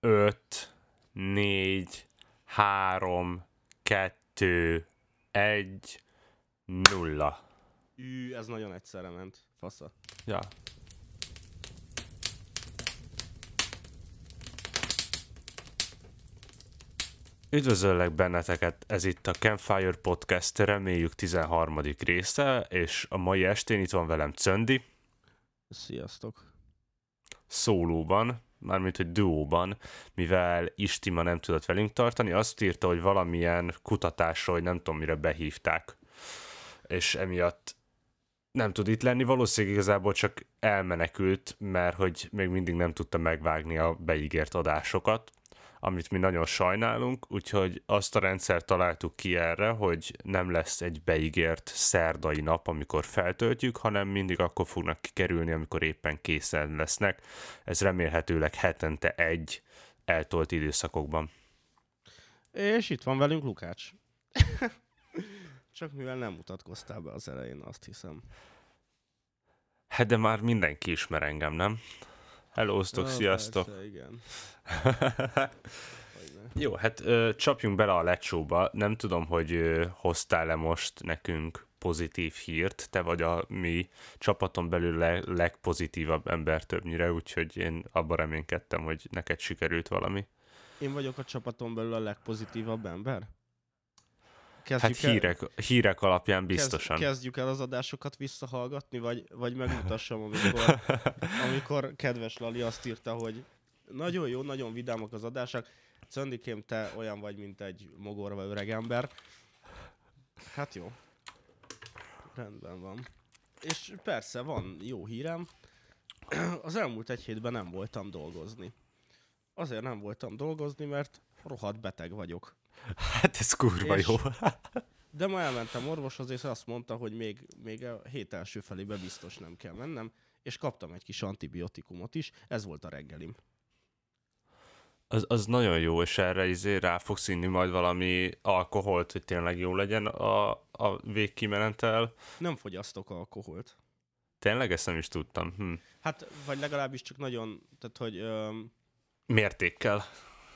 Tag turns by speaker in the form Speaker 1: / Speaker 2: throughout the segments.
Speaker 1: 5, 4, 3, 2, 1, 0.
Speaker 2: Ű, ez nagyon egyszerre ment. Fasza.
Speaker 1: Ja. Üdvözöllek benneteket, ez itt a Campfire Podcast, reméljük 13. része, és a mai estén itt van velem Cöndi,
Speaker 2: Sziasztok.
Speaker 1: szólóban, mármint hogy duóban, mivel Istima nem tudott velünk tartani, azt írta, hogy valamilyen kutatásra, hogy nem tudom mire behívták, és emiatt nem tud itt lenni, valószínűleg igazából csak elmenekült, mert hogy még mindig nem tudta megvágni a beígért adásokat, amit mi nagyon sajnálunk, úgyhogy azt a rendszert találtuk ki erre, hogy nem lesz egy beígért szerdai nap, amikor feltöltjük, hanem mindig akkor fognak kikerülni, amikor éppen készen lesznek. Ez remélhetőleg hetente egy eltolt időszakokban.
Speaker 2: És itt van velünk Lukács. Csak mivel nem mutatkoztál be az elején, azt hiszem.
Speaker 1: Hát de már mindenki ismer engem, nem? Hellóztok, sziasztok!
Speaker 2: Persze, igen.
Speaker 1: Jó, hát ö, csapjunk bele a lecsóba. Nem tudom, hogy ö, hoztál-e most nekünk pozitív hírt. Te vagy a mi csapaton belül le, legpozitívabb ember többnyire, úgyhogy én abban reménykedtem, hogy neked sikerült valami.
Speaker 2: Én vagyok a csapaton belül a legpozitívabb ember?
Speaker 1: Hát
Speaker 2: Kezdjük el-
Speaker 1: hírek, hírek alapján
Speaker 2: kezd-
Speaker 1: biztosan.
Speaker 2: Kezdjük el az adásokat visszahallgatni, vagy, vagy megmutassam, amikor, amikor kedves Lali azt írta, hogy nagyon jó, nagyon vidámak az adások. Cöndikém, te olyan vagy, mint egy mogorva öregember. Hát jó. Rendben van. És persze, van jó hírem. Az elmúlt egy hétben nem voltam dolgozni. Azért nem voltam dolgozni, mert rohadt beteg vagyok.
Speaker 1: Hát ez kurva
Speaker 2: És-
Speaker 1: jó.
Speaker 2: De ma elmentem orvoshoz, és azt mondta, hogy még, még a hét első felébe biztos nem kell mennem, és kaptam egy kis antibiotikumot is, ez volt a reggelim.
Speaker 1: Az, az nagyon jó, és erre izé rá fogsz inni majd valami alkoholt, hogy tényleg jó legyen a, a végkimenetel.
Speaker 2: Nem fogyasztok alkoholt.
Speaker 1: Tényleg ezt nem is tudtam. Hm.
Speaker 2: Hát, vagy legalábbis csak nagyon, tehát hogy öm,
Speaker 1: Mértékkel.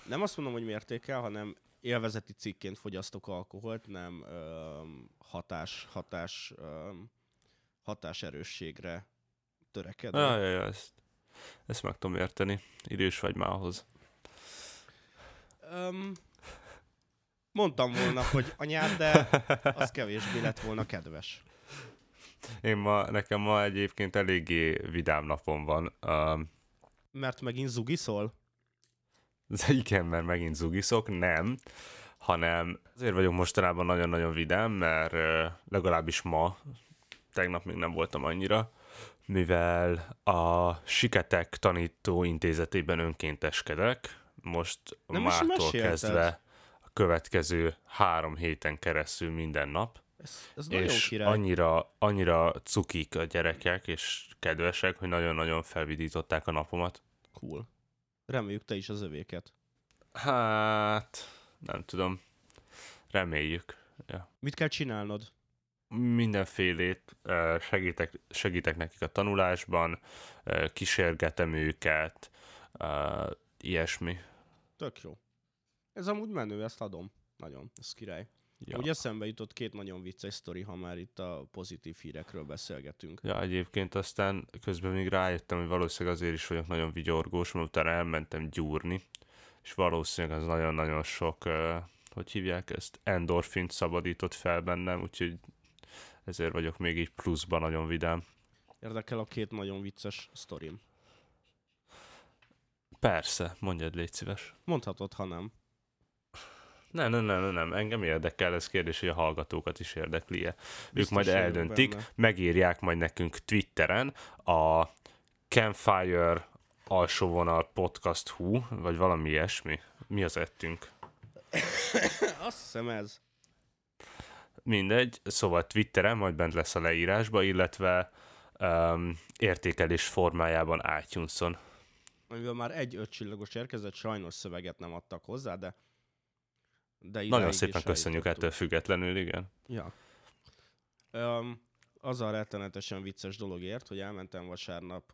Speaker 2: nem azt mondom, hogy mértékkel, hanem élvezeti cikként fogyasztok alkoholt, nem öm, hatás, hatás, öm, hatáserősségre törekedve.
Speaker 1: Ja, ja, ja, ezt, ezt meg tudom érteni. Idős vagy már ahhoz.
Speaker 2: Öm, mondtam volna, hogy anyád, de az kevésbé lett volna kedves.
Speaker 1: Én ma, nekem ma egyébként eléggé vidám napom van. Um,
Speaker 2: Mert megint zugiszol?
Speaker 1: igen, mert megint zugiszok, nem, hanem azért vagyok mostanában nagyon-nagyon vidám, mert legalábbis ma, tegnap még nem voltam annyira, mivel a Siketek tanító intézetében önkénteskedek, most
Speaker 2: Nem
Speaker 1: mától kezdve a következő három héten keresztül minden nap,
Speaker 2: Ez, ez
Speaker 1: és annyira, annyira cukik a gyerekek, és kedvesek, hogy nagyon-nagyon felvidították a napomat.
Speaker 2: Cool. Reméljük te is az övéket.
Speaker 1: Hát, nem tudom. Reméljük. Ja.
Speaker 2: Mit kell csinálnod?
Speaker 1: Mindenfélét segítek, segítek nekik a tanulásban, kísérgetem őket, ilyesmi.
Speaker 2: Tök jó. Ez amúgy menő, ezt adom. Nagyon, ez király.
Speaker 1: Ja.
Speaker 2: Ugye eszembe jutott két nagyon vicces sztori, ha már itt a pozitív hírekről beszélgetünk.
Speaker 1: Ja, egyébként aztán közben még rájöttem, hogy valószínűleg azért is vagyok nagyon vigyorgós, mert utána elmentem gyúrni, és valószínűleg az nagyon-nagyon sok, hogy hívják ezt, endorfint szabadított fel bennem, úgyhogy ezért vagyok még így pluszban nagyon vidám.
Speaker 2: Érdekel a két nagyon vicces sztorim.
Speaker 1: Persze, mondjad, légy szíves.
Speaker 2: Mondhatod, ha nem.
Speaker 1: Nem, nem, nem, nem, engem érdekel, ez kérdés, hogy a hallgatókat is érdekli-e. Ők
Speaker 2: Biztos
Speaker 1: majd
Speaker 2: vagyok
Speaker 1: eldöntik,
Speaker 2: benne.
Speaker 1: megírják majd nekünk Twitteren a Campfire alsó vonal podcast hú, vagy valami ilyesmi. Mi az ettünk?
Speaker 2: Azt hiszem ez.
Speaker 1: Mindegy, szóval Twitteren majd bent lesz a leírásba, illetve um, értékelés formájában iTunes-on.
Speaker 2: Amivel már egy ötcsillagos érkezett, sajnos szöveget nem adtak hozzá, de... de
Speaker 1: Nagyon szépen köszönjük ettől függetlenül, igen.
Speaker 2: Ja. Um, az a rettenetesen vicces dologért, hogy elmentem vasárnap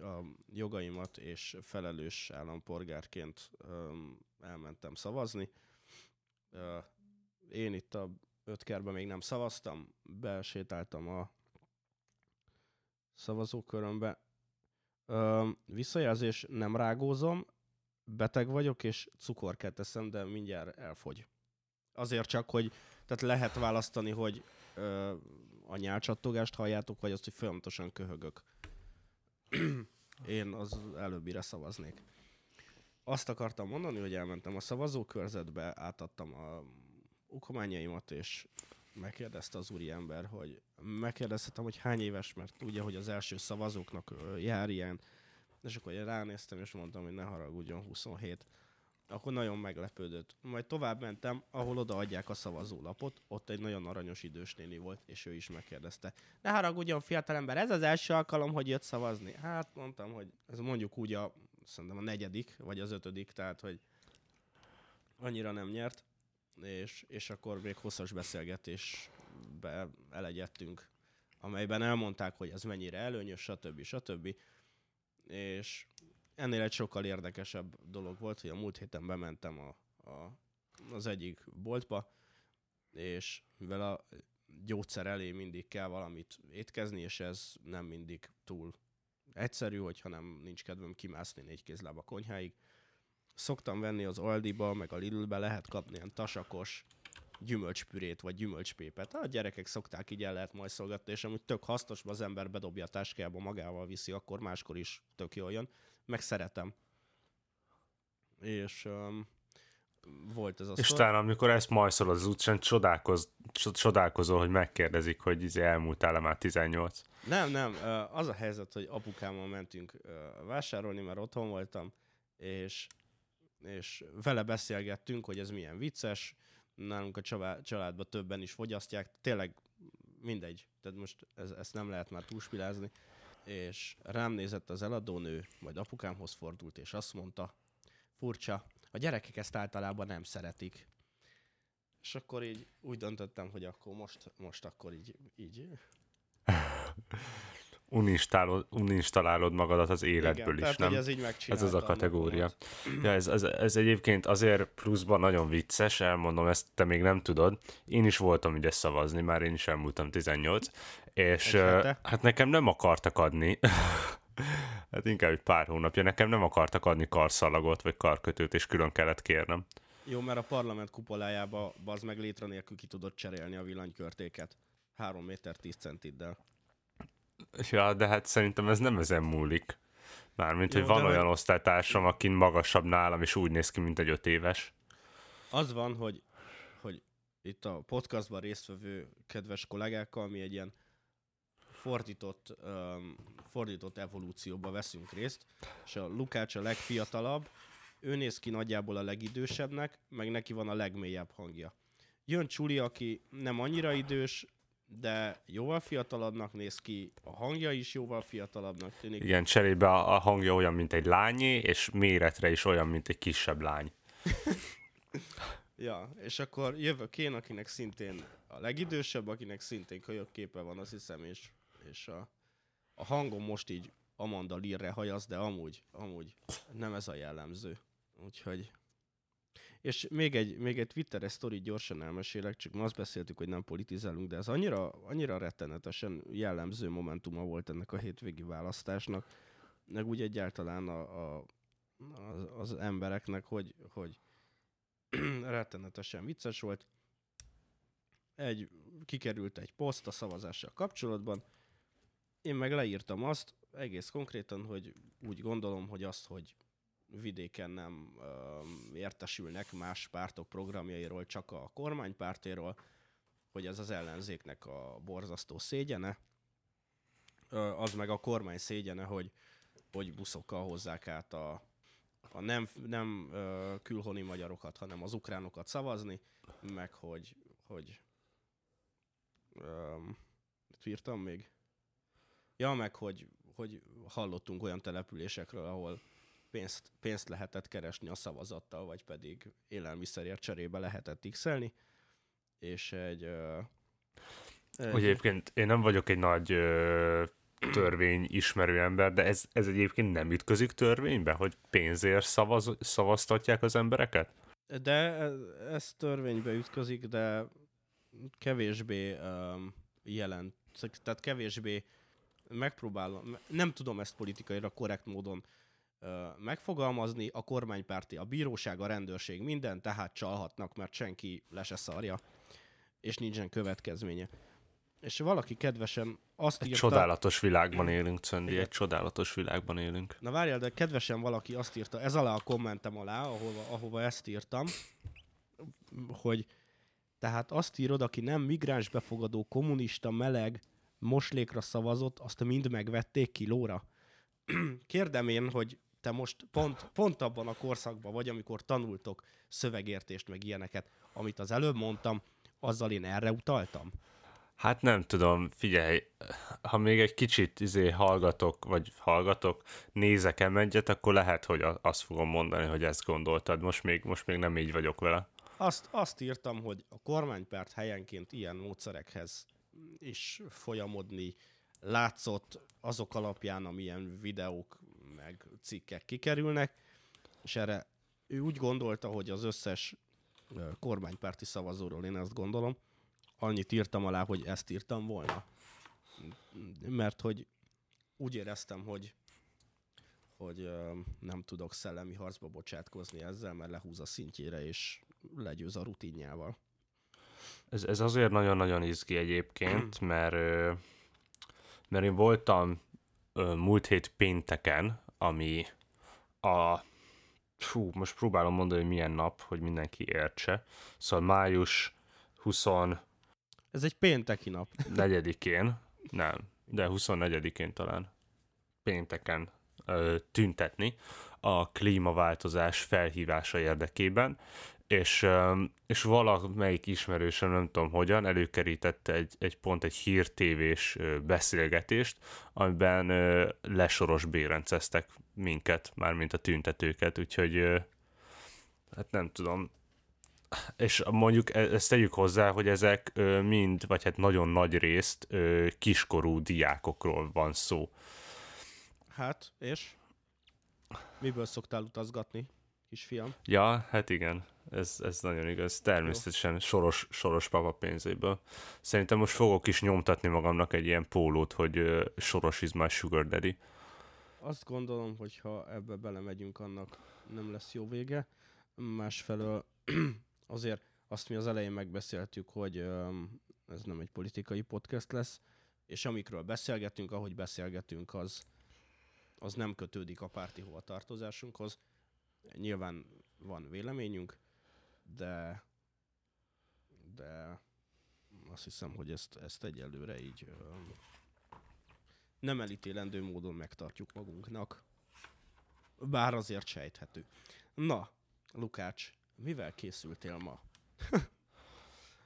Speaker 2: a jogaimat és felelős állampolgárként öm, elmentem szavazni. Ö, én itt a öt kerben még nem szavaztam, besétáltam a szavazókörömbe. Ö, visszajelzés, nem rágózom, beteg vagyok, és cukorkát eszem, de mindjárt elfogy. Azért csak, hogy tehát lehet választani, hogy ö, a nyálcsattogást halljátok, vagy azt, hogy folyamatosan köhögök. Én az előbbire szavaznék. Azt akartam mondani, hogy elmentem a szavazókörzetbe, átadtam a okományaimat, és megkérdezte az úriember, hogy megkérdezhetem, hogy hány éves, mert tudja, hogy az első szavazóknak jár ilyen, és akkor én ránéztem, és mondtam, hogy ne haragudjon, 27. Akkor nagyon meglepődött. Majd tovább mentem, ahol odaadják a szavazólapot, ott egy nagyon aranyos idős néni volt, és ő is megkérdezte. Ne haragudjon, fiatalember, ez az első alkalom, hogy jött szavazni. Hát mondtam, hogy ez mondjuk úgy a, szerintem a negyedik, vagy az ötödik, tehát, hogy annyira nem nyert, és, és akkor még hosszas beszélgetésbe elegyedtünk, amelyben elmondták, hogy ez mennyire előnyös, stb. stb. És ennél egy sokkal érdekesebb dolog volt, hogy a múlt héten bementem a, a, az egyik boltba, és mivel a gyógyszer elé mindig kell valamit étkezni, és ez nem mindig túl egyszerű, hogyha nem nincs kedvem kimászni négy kézláb a konyháig. Szoktam venni az Aldiba, meg a Lidlbe lehet kapni ilyen tasakos gyümölcspürét, vagy gyümölcspépet. A gyerekek szokták így el lehet majd szolgatni, és amúgy tök hasznos, az ember bedobja a táskába, magával viszi, akkor máskor is tök jól jön. Meg szeretem. És um, volt ez a
Speaker 1: És talán amikor ezt majszol az utcán, csodálkoz, cso- csodálkozol, hogy megkérdezik, hogy izé elmúltál-e már 18.
Speaker 2: Nem, nem, az a helyzet, hogy apukámmal mentünk vásárolni, mert otthon voltam, és, és vele beszélgettünk, hogy ez milyen vicces, nálunk a csalá- családban többen is fogyasztják, tényleg mindegy, tehát most ez, ezt nem lehet már túlspilázni, és rám nézett az eladónő, majd apukámhoz fordult, és azt mondta, furcsa, a gyerekek ezt általában nem szeretik. És akkor így úgy döntöttem, hogy akkor most, most akkor így, így
Speaker 1: Uninstálod, uninstallálod magadat az életből is,
Speaker 2: tehát,
Speaker 1: nem?
Speaker 2: Ez így
Speaker 1: Ez az a kategória. Ja, ez, ez, ez egyébként azért pluszban nagyon vicces, elmondom, ezt te még nem tudod. Én is voltam ide szavazni, már én is elmúltam 18, és
Speaker 2: Egy
Speaker 1: uh,
Speaker 2: hete?
Speaker 1: hát nekem nem akartak adni, hát inkább egy pár hónapja, nekem nem akartak adni karszalagot, vagy karkötőt, és külön kellett kérnem.
Speaker 2: Jó, mert a parlament kupolájába bazd meg létre nélkül ki tudod cserélni a villanykörtéket. 3 méter 10 centiddel.
Speaker 1: Ja, de hát szerintem ez nem ezen múlik. Mármint,
Speaker 2: Jó,
Speaker 1: hogy van olyan
Speaker 2: hogy-
Speaker 1: osztálytársam, akin magasabb nálam, és úgy néz ki, mint egy öt éves.
Speaker 2: Az van, hogy, hogy itt a podcastban résztvevő kedves kollégákkal mi egy ilyen fordított, um, fordított evolúcióba veszünk részt, és a Lukács a legfiatalabb, ő néz ki nagyjából a legidősebbnek, meg neki van a legmélyebb hangja. Jön Csuli, aki nem annyira idős, de jóval fiatalabbnak néz ki, a hangja is jóval fiatalabbnak tűnik.
Speaker 1: Igen, cserébe a, a hangja olyan, mint egy lányé, és méretre is olyan, mint egy kisebb lány.
Speaker 2: Ja, és akkor jövök én, akinek szintén a legidősebb, akinek szintén kölyök képe van, azt hiszem, és, és a, a hangom most így Amanda Lear-re hajasz, de amúgy, amúgy nem ez a jellemző. Úgyhogy... És még egy, még egy Twitteres sztori gyorsan elmesélek, csak ma azt beszéltük, hogy nem politizálunk, de ez annyira, annyira rettenetesen jellemző momentuma volt ennek a hétvégi választásnak, meg úgy egyáltalán a, a, az, az embereknek, hogy, hogy rettenetesen vicces volt. Egy, kikerült egy poszt a szavazással kapcsolatban, én meg leírtam azt, egész konkrétan, hogy úgy gondolom, hogy azt, hogy vidéken nem um, értesülnek más pártok programjairól, csak a kormánypártéről, hogy ez az ellenzéknek a borzasztó szégyene, Ö, az meg a kormány szégyene, hogy, hogy buszokkal hozzák át a, a nem, nem ö, külhoni magyarokat, hanem az ukránokat szavazni, meg hogy, hogy mit írtam még? Ja, meg hogy, hogy hallottunk olyan településekről, ahol pénzt, pénzt lehetett keresni a szavazattal, vagy pedig élelmiszerért cserébe lehetett x és egy, ö, egy
Speaker 1: Hogy egyébként én nem vagyok egy nagy ö, törvény ismerő ember, de ez, ez egyébként nem ütközik törvénybe, hogy pénzért szavaz, szavaztatják az embereket?
Speaker 2: De ez, törvénybe ütközik, de kevésbé um, jelent, tehát kevésbé megpróbálom, nem tudom ezt politikaira korrekt módon megfogalmazni, a kormánypárti, a bíróság, a rendőrség, minden, tehát csalhatnak, mert senki le se szarja, és nincsen következménye. És valaki kedvesen azt
Speaker 1: Egy
Speaker 2: írta...
Speaker 1: csodálatos világban élünk, Czöndi, egy csodálatos világban élünk.
Speaker 2: Na várjál, de kedvesen valaki azt írta, ez alá a kommentem alá, ahova, ahova ezt írtam, hogy tehát azt írod, aki nem migráns befogadó, kommunista, meleg, moslékra szavazott, azt mind megvették kilóra. Kérdem én, hogy te most pont, pont abban a korszakban vagy, amikor tanultok szövegértést, meg ilyeneket, amit az előbb mondtam, azzal én erre utaltam.
Speaker 1: Hát nem tudom, figyelj, ha még egy kicsit izé hallgatok, vagy hallgatok, nézek el egyet, akkor lehet, hogy azt fogom mondani, hogy ezt gondoltad. Most még, most még nem így vagyok vele.
Speaker 2: Azt, azt írtam, hogy a kormánypárt helyenként ilyen módszerekhez is folyamodni látszott azok alapján, amilyen videók meg cikkek kikerülnek, és erre ő úgy gondolta, hogy az összes kormánypárti szavazóról én ezt gondolom, annyit írtam alá, hogy ezt írtam volna. Mert hogy úgy éreztem, hogy hogy nem tudok szellemi harcba bocsátkozni ezzel, mert lehúz a szintjére, és legyőz a rutinjával.
Speaker 1: Ez, ez azért nagyon-nagyon izgi egyébként, mert, mert én voltam múlt hét pénteken, ami a fú, most próbálom mondani, hogy milyen nap, hogy mindenki értse. Szóval május 20
Speaker 2: ez egy pénteki nap.
Speaker 1: Negyedikén, nem, de 24-én talán pénteken ö, tüntetni a klímaváltozás felhívása érdekében, és, és valamelyik ismerősöm, nem tudom hogyan, előkerítette egy, egy pont egy hírtévés beszélgetést, amiben lesoros bérenceztek minket, mármint a tüntetőket, úgyhogy hát nem tudom, és mondjuk e, ezt tegyük hozzá, hogy ezek mind, vagy hát nagyon nagy részt kiskorú diákokról van szó.
Speaker 2: Hát, és? Miből szoktál utazgatni, kisfiam?
Speaker 1: Ja, hát igen, ez, ez nagyon igaz. Természetesen soros, soros papa pénzéből. Szerintem most fogok is nyomtatni magamnak egy ilyen pólót, hogy ö, soros is my sugar daddy.
Speaker 2: Azt gondolom, hogy ha ebbe belemegyünk, annak nem lesz jó vége. Másfelől azért azt mi az elején megbeszéltük, hogy ez nem egy politikai podcast lesz, és amikről beszélgetünk, ahogy beszélgetünk, az, az nem kötődik a párti hovatartozásunkhoz. Nyilván van véleményünk, de de azt hiszem, hogy ezt, ezt egyelőre így nem elítélendő módon megtartjuk magunknak. Bár azért sejthető. Na, Lukács, mivel készültél ma?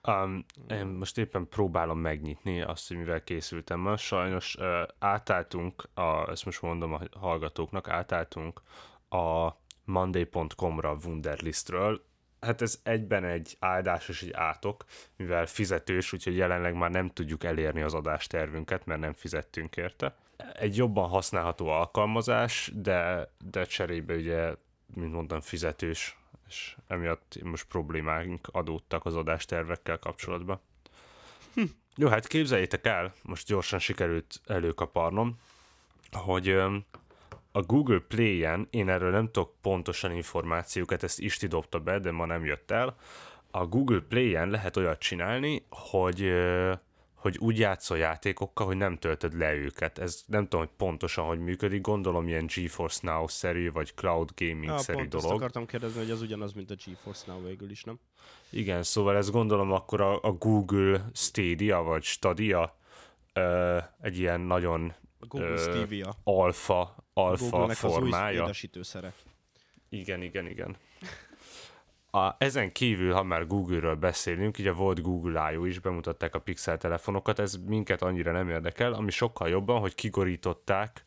Speaker 1: Um, én most éppen próbálom megnyitni azt, hogy mivel készültem ma. Sajnos uh, átálltunk, a, ezt most mondom a hallgatóknak, átálltunk a monday.com-ra Wunderlistről. Hát ez egyben egy áldás és egy átok, mivel fizetős, úgyhogy jelenleg már nem tudjuk elérni az adástervünket, mert nem fizettünk érte. Egy jobban használható alkalmazás, de, de cserébe ugye, mint mondtam, fizetős és emiatt most problémáink adódtak az adástervekkel kapcsolatban. Hm. Jó, hát képzeljétek el, most gyorsan sikerült előkaparnom, hogy a Google Play-en, én erről nem tudok pontosan információkat, ezt Isti dobta be, de ma nem jött el, a Google Play-en lehet olyat csinálni, hogy hogy úgy játszol játékokkal, hogy nem töltöd le őket. Ez nem tudom, hogy pontosan hogy működik, gondolom ilyen GeForce Now-szerű, vagy Cloud Gaming-szerű
Speaker 2: ja,
Speaker 1: dolog.
Speaker 2: Azt akartam kérdezni, hogy ez ugyanaz, mint a GeForce Now végül is, nem?
Speaker 1: Igen, szóval ez gondolom akkor a, a Google Stadia, vagy Stadia ö, egy ilyen nagyon
Speaker 2: Google ö, Stevia.
Speaker 1: alfa, alfa formája.
Speaker 2: Az új
Speaker 1: Igen, igen, igen. A, ezen kívül, ha már Google-ről beszélünk, ugye volt Google I.O. is, bemutatták a Pixel telefonokat, ez minket annyira nem érdekel, ami sokkal jobban, hogy kigorították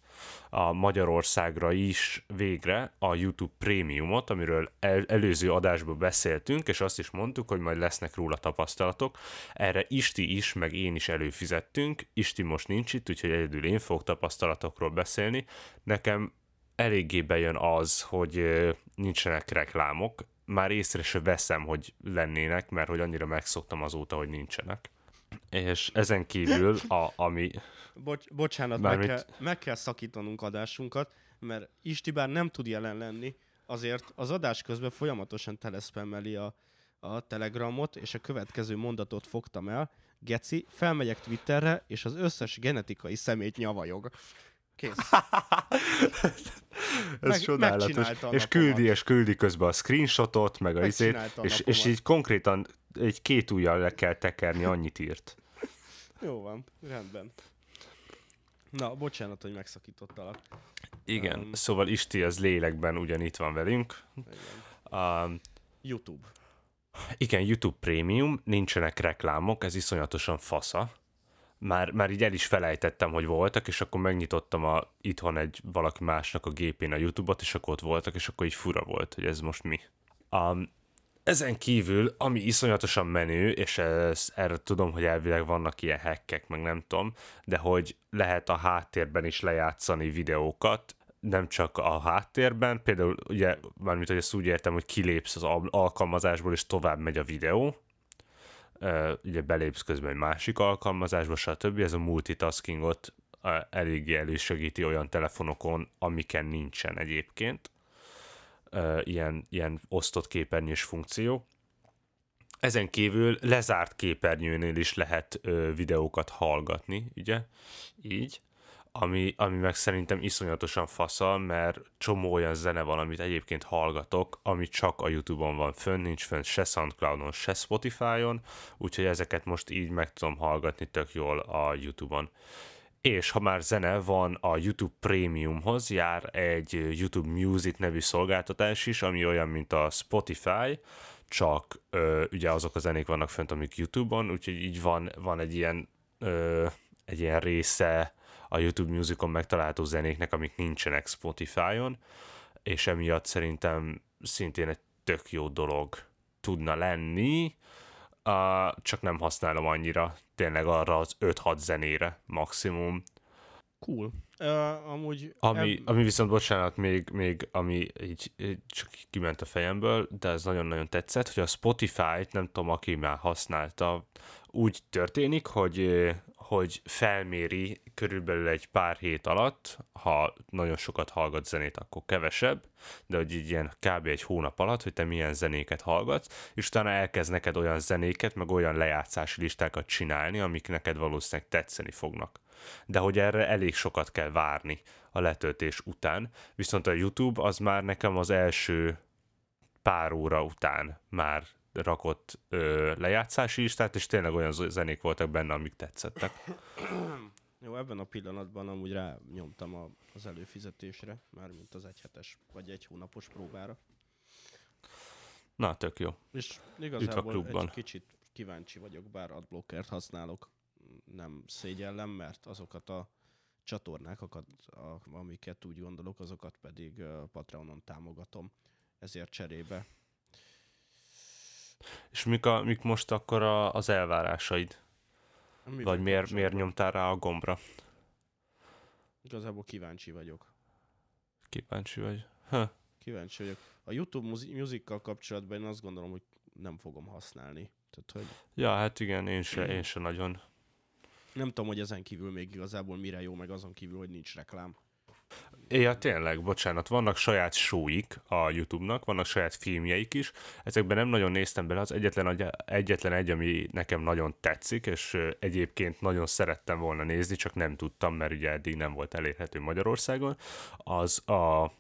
Speaker 1: a Magyarországra is végre a YouTube prémiumot, amiről el, előző adásban beszéltünk, és azt is mondtuk, hogy majd lesznek róla tapasztalatok. Erre Isti is, meg én is előfizettünk. Isti most nincs itt, úgyhogy egyedül én fogok tapasztalatokról beszélni. Nekem eléggé bejön az, hogy nincsenek reklámok. Már észre se veszem, hogy lennének, mert hogy annyira megszoktam azóta, hogy nincsenek. És ezen kívül, a, ami...
Speaker 2: Bocs, bocsánat, meg kell, meg kell szakítanunk adásunkat, mert Isti bár nem tud jelen lenni, azért az adás közben folyamatosan teleszpemmeli a, a telegramot, és a következő mondatot fogtam el. Geci, felmegyek Twitterre, és az összes genetikai szemét nyavajog. Kész.
Speaker 1: Ez meg, csodálatos. És küldi, és küldi közben a screenshotot, meg a izét, és, és így konkrétan egy két ujjal le kell tekerni, annyit írt.
Speaker 2: Jó van, rendben. Na, bocsánat, hogy megszakítottalak.
Speaker 1: Igen, um, szóval Isti az lélekben ugyan itt van velünk.
Speaker 2: Igen. Um, YouTube.
Speaker 1: Igen, YouTube Premium, nincsenek reklámok, ez iszonyatosan fasza már, már így el is felejtettem, hogy voltak, és akkor megnyitottam a, itthon egy valaki másnak a gépén a YouTube-ot, és akkor ott voltak, és akkor így fura volt, hogy ez most mi. Um, ezen kívül, ami iszonyatosan menő, és ez, erre tudom, hogy elvileg vannak ilyen hackek, meg nem tudom, de hogy lehet a háttérben is lejátszani videókat, nem csak a háttérben, például ugye, mármint, hogy ezt úgy értem, hogy kilépsz az alkalmazásból, és tovább megy a videó, ugye belépsz közben egy másik alkalmazásba, stb. Ez a multitaskingot eléggé elősegíti olyan telefonokon, amiken nincsen egyébként. Ilyen, ilyen osztott képernyős funkció. Ezen kívül lezárt képernyőnél is lehet videókat hallgatni, ugye? Így ami, ami meg szerintem iszonyatosan faszal, mert csomó olyan zene van, amit egyébként hallgatok, ami csak a Youtube-on van fönn, nincs fönn se Soundcloud-on, se Spotify-on, úgyhogy ezeket most így meg tudom hallgatni tök jól a Youtube-on. És ha már zene van, a YouTube Premiumhoz jár egy YouTube Music nevű szolgáltatás is, ami olyan, mint a Spotify, csak ö, ugye azok a zenék vannak fönt, amik YouTube-on, úgyhogy így van, van egy ilyen ö, egy ilyen része a YouTube Musicon megtalálható zenéknek, amik nincsenek Spotify-on, és emiatt szerintem szintén egy tök jó dolog tudna lenni, uh, csak nem használom annyira, tényleg arra az 5-6 zenére maximum.
Speaker 2: Cool. Uh, amúgy...
Speaker 1: Ami, eb... ami viszont, bocsánat, még, még ami így, így csak kiment a fejemből, de ez nagyon-nagyon tetszett, hogy a Spotify-t, nem tudom, aki már használta, úgy történik, hogy hogy felméri körülbelül egy pár hét alatt, ha nagyon sokat hallgat zenét, akkor kevesebb, de hogy így ilyen kb. egy hónap alatt, hogy te milyen zenéket hallgatsz, és utána elkezd neked olyan zenéket, meg olyan lejátszási listákat csinálni, amik neked valószínűleg tetszeni fognak. De hogy erre elég sokat kell várni a letöltés után, viszont a YouTube az már nekem az első pár óra után már rakott ö, lejátszási listát, és tényleg olyan zenék voltak benne, amik tetszettek.
Speaker 2: Jó, ebben a pillanatban amúgy rá nyomtam a, az előfizetésre, mármint az egyhetes vagy egy hónapos próbára.
Speaker 1: Na, tök jó.
Speaker 2: És igazából egy kicsit kíváncsi vagyok, bár adblockert használok. Nem szégyellem, mert azokat a csatornákat, amiket úgy gondolok, azokat pedig Patreonon támogatom. Ezért cserébe
Speaker 1: és mik, a, mik most akkor a, az elvárásaid? Mi Vagy miért, miért nyomtál rá a gombra?
Speaker 2: Igazából kíváncsi vagyok.
Speaker 1: Kíváncsi vagy? Ha.
Speaker 2: Kíváncsi vagyok. A YouTube musikkal kapcsolatban én azt gondolom, hogy nem fogom használni. Tehát, hogy...
Speaker 1: Ja, hát igen, én se, én se nagyon.
Speaker 2: Nem tudom, hogy ezen kívül még igazából mire jó, meg azon kívül, hogy nincs reklám.
Speaker 1: Ja, tényleg, bocsánat, vannak saját showik a YouTube-nak, vannak saját filmjeik is, ezekben nem nagyon néztem bele, az egyetlen, egyetlen egy, ami nekem nagyon tetszik, és egyébként nagyon szerettem volna nézni, csak nem tudtam, mert ugye eddig nem volt elérhető Magyarországon, az a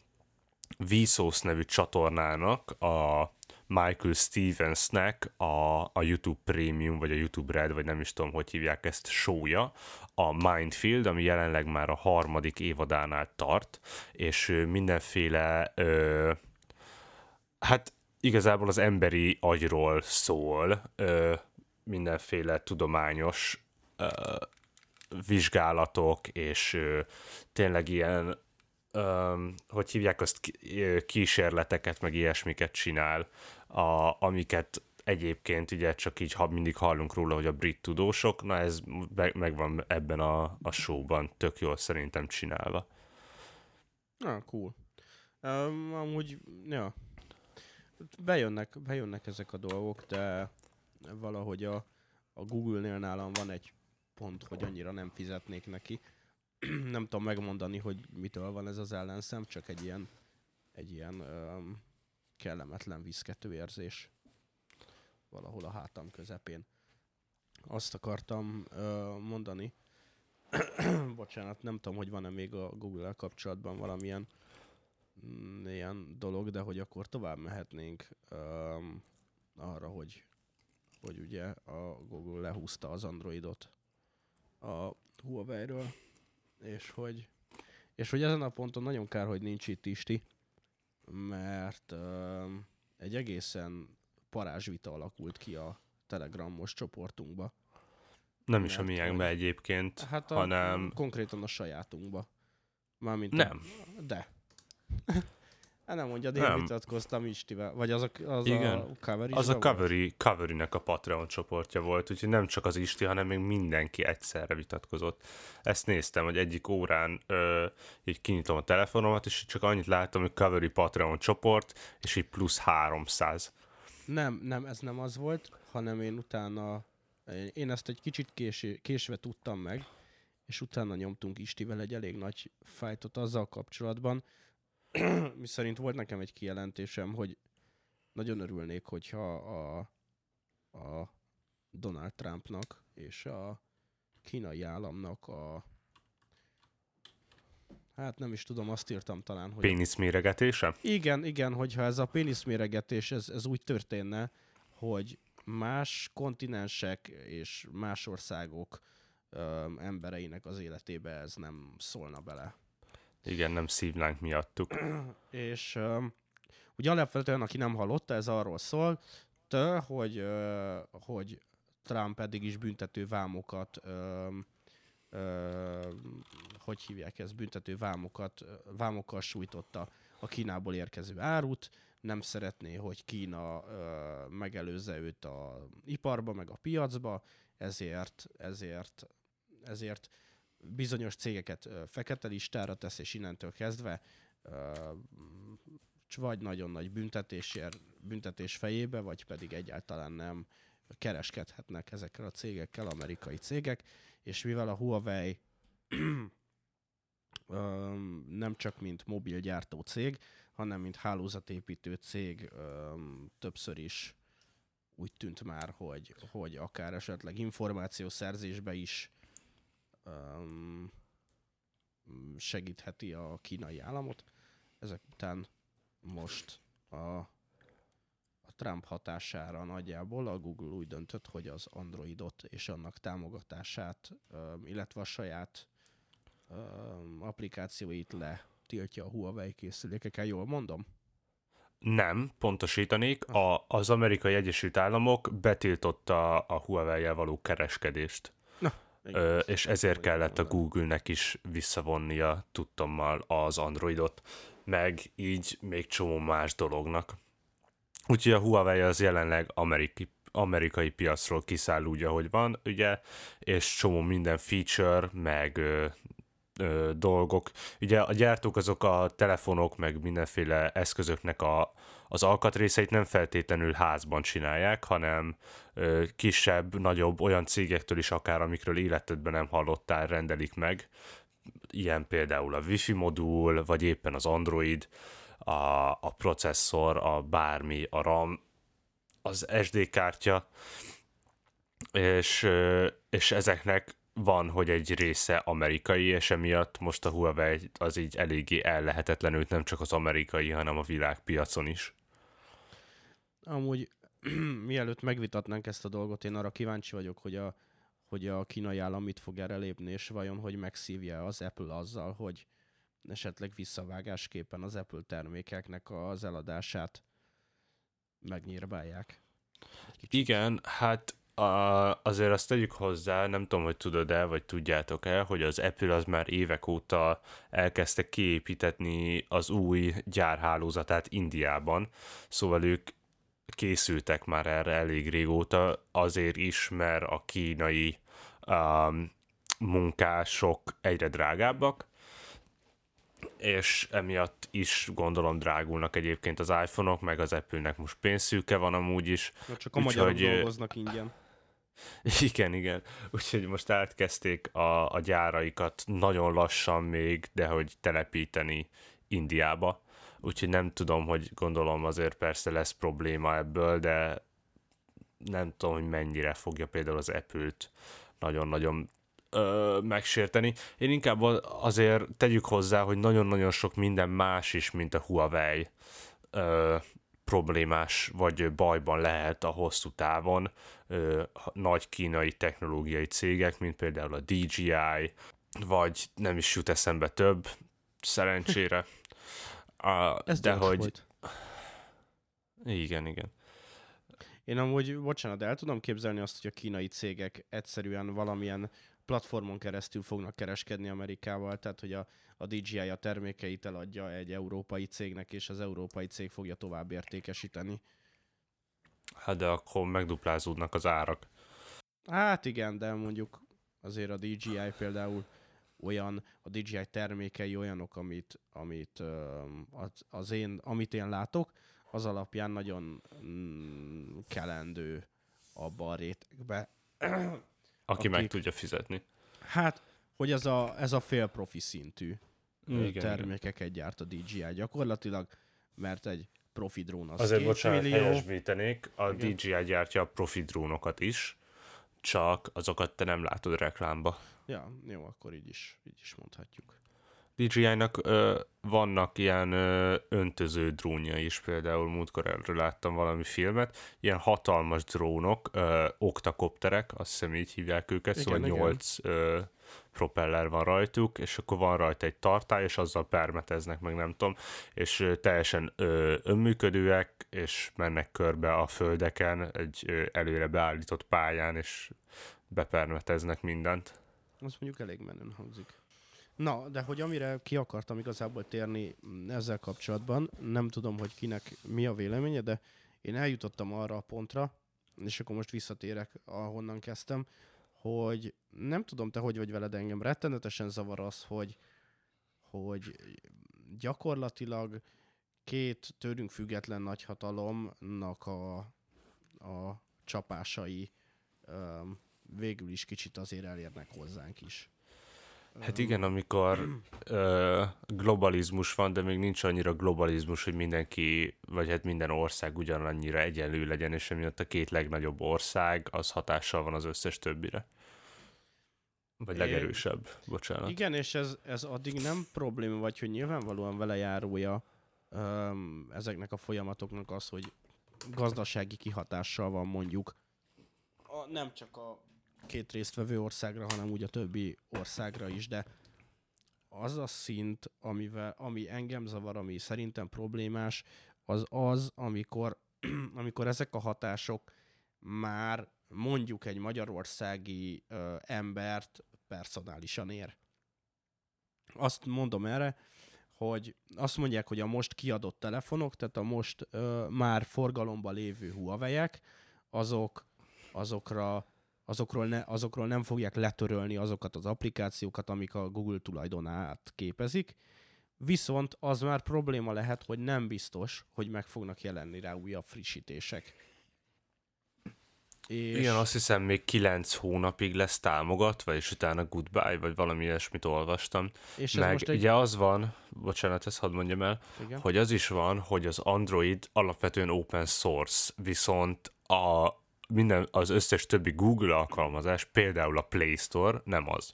Speaker 1: Vsauce nevű csatornának a Michael Stevensnek a, a YouTube Premium, vagy a YouTube Red, vagy nem is tudom, hogy hívják ezt, showja, a Mindfield, ami jelenleg már a harmadik évadánál tart, és mindenféle ö, hát igazából az emberi agyról szól, ö, mindenféle tudományos ö, vizsgálatok, és ö, tényleg ilyen, ö, hogy hívják azt, kísérleteket, meg ilyesmiket csinál, a, amiket egyébként ugye csak így ha mindig hallunk róla, hogy a brit tudósok, na ez megvan ebben a, a showban, tök jól szerintem csinálva.
Speaker 2: Ah, cool. Um, amúgy, ja, bejönnek, bejönnek ezek a dolgok, de valahogy a, a Google-nél nálam van egy pont, hogy annyira nem fizetnék neki. nem tudom megmondani, hogy mitől van ez az ellenszem, csak egy ilyen, egy ilyen um, kellemetlen viszkető érzés valahol a hátam közepén. Azt akartam uh, mondani, bocsánat, nem tudom, hogy van-e még a Google-el kapcsolatban valamilyen mm, ilyen dolog, de hogy akkor tovább mehetnénk um, arra, hogy, hogy ugye a Google lehúzta az Androidot a Huawei-ről, és hogy, és hogy ezen a ponton nagyon kár, hogy nincs itt Isti, mert egy egészen parázsvita alakult ki a Telegramos csoportunkba.
Speaker 1: Nem is a miénkbe egyébként, hát a, hanem...
Speaker 2: Konkrétan a sajátunkba. Mármint
Speaker 1: nem.
Speaker 2: A, de. Hát nem mondja, én nem. vitatkoztam Istivel. Vagy az a, az Igen. a Covery
Speaker 1: Az a Covery, Covery-nek a Patreon csoportja volt, úgyhogy nem csak az Isti, hanem még mindenki egyszerre vitatkozott. Ezt néztem, hogy egyik órán ö, így kinyitom a telefonomat, és csak annyit láttam, hogy Covery Patreon csoport, és így plusz 300.
Speaker 2: Nem, nem, ez nem az volt, hanem én utána, én ezt egy kicsit késő, késve tudtam meg, és utána nyomtunk Istivel egy elég nagy fájtot azzal kapcsolatban, mi szerint volt nekem egy kijelentésem, hogy nagyon örülnék, hogyha a, a Donald Trumpnak és a kínai államnak a hát nem is tudom, azt írtam talán, hogy...
Speaker 1: Péniszméregetése?
Speaker 2: Igen, igen, hogyha ez a péniszméregetés, ez, ez úgy történne, hogy más kontinensek és más országok ö, embereinek az életébe ez nem szólna bele.
Speaker 1: Igen, nem szívnánk miattuk.
Speaker 2: és ö, ugye alapvetően, aki nem hallotta, ez arról szól, tő, hogy, ö, hogy Trump eddig is büntető vámokat ö, ö, hogy hívják ezt, büntető vámokat, vámokkal sújtotta a Kínából érkező árut, nem szeretné, hogy Kína ö, megelőzze őt a iparba, meg a piacba, ezért, ezért, ezért bizonyos cégeket fekete listára tesz, és innentől kezdve vagy nagyon nagy büntetésért, büntetés fejébe, vagy pedig egyáltalán nem kereskedhetnek ezekkel a cégekkel, amerikai cégek, és mivel a Huawei nem csak mint mobilgyártó cég, hanem mint hálózatépítő cég többször is úgy tűnt már, hogy, hogy akár esetleg információszerzésbe is segítheti a kínai államot. Ezek után most a Trump hatására nagyjából a Google úgy döntött, hogy az Androidot és annak támogatását, illetve a saját applikációit le tiltja a Huawei készülékekkel, jól mondom?
Speaker 1: Nem, pontosítanék. A, az amerikai Egyesült Államok betiltotta a Huawei-jel való kereskedést. Ö, és ezért kellett a Google-nek is visszavonnia tudtommal az Androidot, meg így még csomó más dolognak. Úgyhogy a Huawei az jelenleg amerikai, amerikai piacról kiszáll úgy, ahogy van, ugye, és csomó minden feature, meg ö, dolgok. Ugye a gyártók azok a telefonok, meg mindenféle eszközöknek a, az alkatrészeit nem feltétlenül házban csinálják, hanem ö, kisebb, nagyobb olyan cégektől is akár, amikről életedben nem hallottál, rendelik meg. Ilyen például a Wi-Fi modul, vagy éppen az Android, a, a processzor, a bármi, a RAM, az SD kártya, és, és ezeknek van, hogy egy része amerikai, és emiatt most a Huawei az így eléggé ellehetetlenült nem csak az amerikai, hanem a világpiacon is.
Speaker 2: Amúgy mielőtt megvitatnánk ezt a dolgot, én arra kíváncsi vagyok, hogy a, hogy a kínai állam mit fog erre lépni, és vajon, hogy megszívja az Apple azzal, hogy, esetleg visszavágásképpen az Apple termékeknek az eladását megnyírbálják.
Speaker 1: Igen, hát a, azért azt tegyük hozzá, nem tudom, hogy tudod-e, vagy tudjátok-e, hogy az Apple az már évek óta elkezdte kiépítetni az új gyárhálózatát Indiában, szóval ők készültek már erre elég régóta, azért is, mert a kínai um, munkások egyre drágábbak, és emiatt is gondolom drágulnak egyébként az iPhone-ok, meg az Apple-nek most pénzszűke van amúgy is.
Speaker 2: Na, csak a magyarok dolgoznak ingyen.
Speaker 1: Igen, igen. Úgyhogy most átkezdték a, a gyáraikat nagyon lassan még, de hogy telepíteni Indiába. Úgyhogy nem tudom, hogy gondolom azért persze lesz probléma ebből, de nem tudom, hogy mennyire fogja például az Apple-t nagyon-nagyon ö, megsérteni. Én inkább azért tegyük hozzá, hogy nagyon-nagyon sok minden más is, mint a Huawei ö, problémás vagy bajban lehet a hosszú távon ö, nagy kínai technológiai cégek, mint például a DJI, vagy nem is jut eszembe több, szerencsére.
Speaker 2: A, Ez de hogy... Volt.
Speaker 1: Igen, igen.
Speaker 2: Én amúgy, bocsánat, el tudom képzelni azt, hogy a kínai cégek egyszerűen valamilyen platformon keresztül fognak kereskedni Amerikával, tehát hogy a, a DJI a termékeit eladja egy európai cégnek, és az európai cég fogja tovább értékesíteni.
Speaker 1: Hát de akkor megduplázódnak az árak.
Speaker 2: Hát igen, de mondjuk azért a DJI például olyan, a DJI termékei olyanok, amit, amit az, az én, amit én látok, az alapján nagyon mm, kelendő abba a rétegbe.
Speaker 1: Aki akik, meg tudja fizetni.
Speaker 2: Hát, hogy ez a, ez a fél profi szintű igen, termékeket igen. gyárt a DJI gyakorlatilag, mert egy profi drón az
Speaker 1: Azért bocsánat, millió. helyesbítenék, a igen. DJI gyártja a profi drónokat is, csak azokat te nem látod reklámba.
Speaker 2: Ja, jó, akkor így is, így is mondhatjuk.
Speaker 1: DJI-nak ö, vannak ilyen ö, öntöző drónja is, például múltkor erről láttam valami filmet, ilyen hatalmas drónok, ö, oktakopterek, azt hiszem így hívják őket, igen, szóval igen. 8 ö, propeller van rajtuk, és akkor van rajta egy tartály, és azzal permeteznek, meg nem tudom, és teljesen ö, önműködőek, és mennek körbe a földeken egy ö, előre beállított pályán, és bepermeteznek mindent.
Speaker 2: Az mondjuk elég menőn hangzik. Na, de hogy amire ki akartam igazából térni ezzel kapcsolatban, nem tudom, hogy kinek mi a véleménye, de én eljutottam arra a pontra, és akkor most visszatérek, ahonnan kezdtem, hogy nem tudom te, hogy vagy veled engem, rettenetesen zavar az, hogy, hogy gyakorlatilag két tőlünk független nagyhatalomnak a, a csapásai um, végül is kicsit azért elérnek hozzánk is.
Speaker 1: Hát igen, amikor ö, globalizmus van, de még nincs annyira globalizmus, hogy mindenki, vagy hát minden ország ugyanannyira egyenlő legyen, és emiatt a két legnagyobb ország az hatással van az összes többire. Vagy legerősebb, é, bocsánat.
Speaker 2: Igen, és ez, ez addig nem probléma, vagy hogy nyilvánvalóan vele járója öm, ezeknek a folyamatoknak az, hogy gazdasági kihatással van mondjuk a, nem csak a két résztvevő országra, hanem úgy a többi országra is, de az a szint, amivel, ami engem zavar, ami szerintem problémás, az az, amikor, amikor ezek a hatások már mondjuk egy magyarországi ö, embert personálisan ér. Azt mondom erre, hogy azt mondják, hogy a most kiadott telefonok, tehát a most ö, már forgalomban lévő huawei azok, azokra azokról, ne, azokról nem fogják letörölni azokat az applikációkat, amik a Google tulajdonát képezik, viszont az már probléma lehet, hogy nem biztos, hogy meg fognak jelenni rá újabb frissítések.
Speaker 1: És... Igen, azt hiszem még 9 hónapig lesz támogatva, és utána goodbye, vagy valami ilyesmit olvastam. És Meg most egy... ugye az van, bocsánat, ezt hadd mondjam el, Igen? hogy az is van, hogy az Android alapvetően open source, viszont a minden, az összes többi Google alkalmazás, például a Play Store nem az.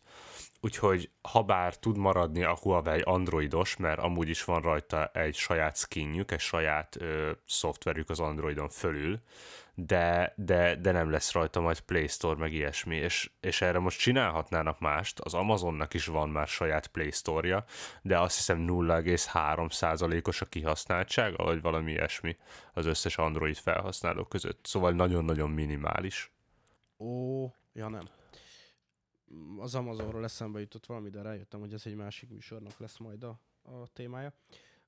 Speaker 1: Úgyhogy ha bár tud maradni a Huawei androidos, mert amúgy is van rajta egy saját skinjük, egy saját ö, szoftverük az androidon fölül, de, de, de nem lesz rajta majd Play Store, meg ilyesmi, és, és erre most csinálhatnának mást, az Amazonnak is van már saját Play Store-ja, de azt hiszem 0,3%-os a kihasználtsága, vagy valami ilyesmi az összes Android felhasználó között, szóval nagyon-nagyon minimális.
Speaker 2: Ó, ja nem. Az Amazonról eszembe jutott valami, de rájöttem, hogy ez egy másik műsornak lesz majd a, a témája.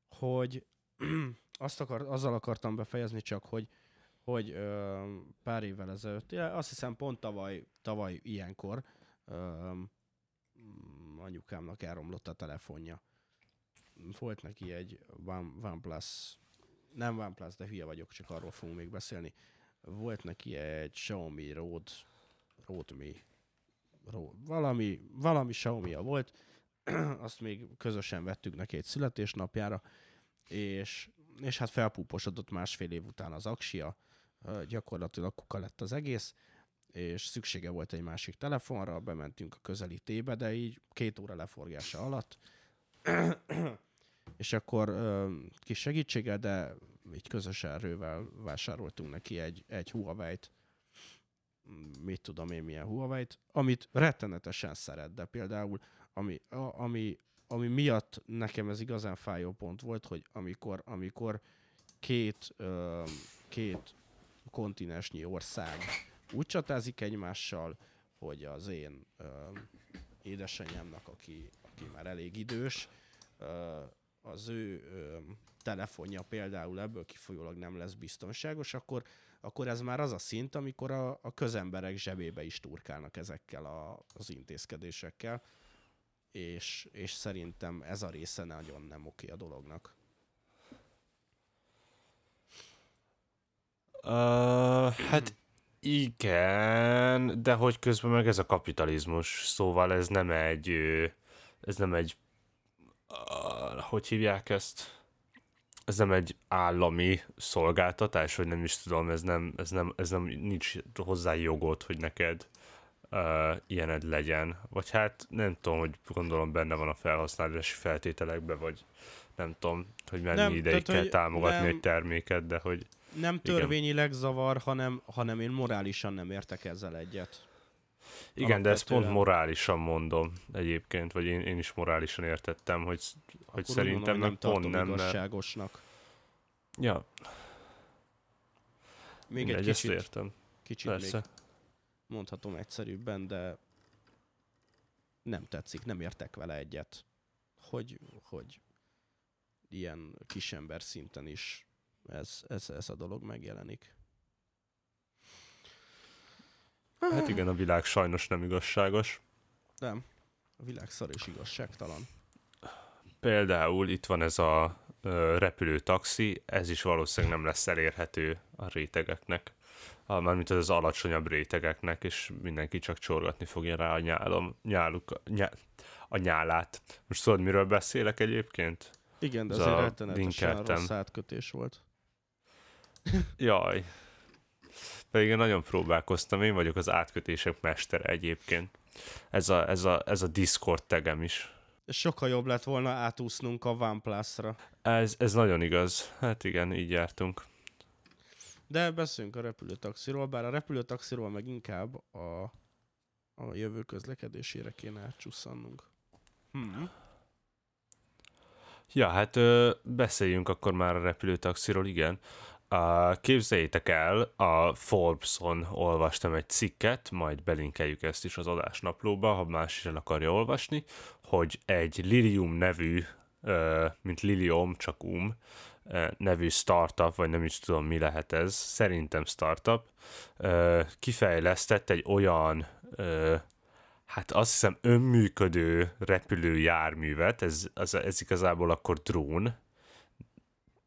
Speaker 2: Hogy azt akar, azzal akartam befejezni csak, hogy hogy ö, pár évvel ezelőtt, azt hiszem pont tavaly, tavaly ilyenkor ö, anyukámnak elromlott a telefonja. Volt neki egy One, OnePlus, nem OnePlus, de hülye vagyok, csak arról fogunk még beszélni. Volt neki egy Xiaomi Road, Mi, Road, valami, valami xiaomi volt, azt még közösen vettük neki egy születésnapjára, és, és hát felpúposodott másfél év után az aksia, gyakorlatilag kuka lett az egész, és szüksége volt egy másik telefonra, bementünk a közeli tébe, de így két óra leforgása alatt, és akkor kis segítséggel, de így közös erővel vásároltunk neki egy, egy Huawei-t, mit tudom én milyen Huawei-t, amit rettenetesen szeret, de például ami, a, ami, ami miatt nekem ez igazán fájó pont volt, hogy amikor, amikor két, két kontinensnyi ország úgy csatázik egymással, hogy az én ö, édesanyámnak, aki, aki már elég idős, ö, az ő ö, telefonja például ebből kifolyólag nem lesz biztonságos, akkor, akkor ez már az a szint, amikor a, a közemberek zsebébe is turkálnak ezekkel a, az intézkedésekkel, és, és szerintem ez a része nagyon nem oké a dolognak.
Speaker 1: Uh, hát igen, de hogy közben meg ez a kapitalizmus, szóval ez nem egy, ez nem egy, uh, hogy hívják ezt? Ez nem egy állami szolgáltatás, vagy nem is tudom, ez nem, ez nem, ez nem nincs hozzá jogot, hogy neked uh, ilyened legyen. Vagy hát nem tudom, hogy gondolom benne van a felhasználási feltételekben, vagy nem tudom, hogy mennyi nem, ideig tehát, kell támogatni nem, egy terméket, de hogy
Speaker 2: nem törvényileg Igen. zavar, hanem, hanem én morálisan nem értek ezzel egyet.
Speaker 1: Igen, de ezt pont morálisan mondom egyébként, vagy én, én is morálisan értettem, hogy, hogy szerintem mondom, nem pont nem.
Speaker 2: igazságosnak.
Speaker 1: Ja.
Speaker 2: Még egy kicsit, értem. kicsit Persze. még mondhatom egyszerűbben, de nem tetszik, nem értek vele egyet. Hogy, hogy ilyen kisember szinten is ez, ez, ez a dolog megjelenik.
Speaker 1: Hát igen, a világ sajnos nem igazságos.
Speaker 2: Nem. A világ szar és igazságtalan.
Speaker 1: Például itt van ez a repülőtaxi, ez is valószínűleg nem lesz elérhető a rétegeknek. Mármint az alacsonyabb rétegeknek, és mindenki csak csorgatni fogja rá a nyálom, nyáluk, nyá, a nyálát. Most tudod, miről beszélek egyébként?
Speaker 2: Igen, de ez azért rettenetesen rossz átkötés volt.
Speaker 1: Jaj. Pedig én nagyon próbálkoztam, én vagyok az átkötések mestere egyébként. Ez a, ez a, ez a Discord tegem is.
Speaker 2: Sokkal jobb lett volna átúsznunk a OnePlus-ra.
Speaker 1: Ez, ez nagyon igaz. Hát igen, így jártunk.
Speaker 2: De beszéljünk a repülőtaxiról, bár a repülőtaxiról meg inkább a, a jövő közlekedésére kéne átcsusszannunk. Hmm.
Speaker 1: Ja, hát ö, beszéljünk akkor már a repülőtaxiról, igen. Képzeljétek el, a Forbes-on olvastam egy cikket, majd belinkeljük ezt is az adásnaplóba, ha más is el akarja olvasni, hogy egy Lilium nevű, mint Lilium, csak um, nevű startup, vagy nem is tudom mi lehet ez, szerintem startup, kifejlesztett egy olyan hát azt hiszem önműködő repülőjárművet, ez, ez, ez igazából akkor drón,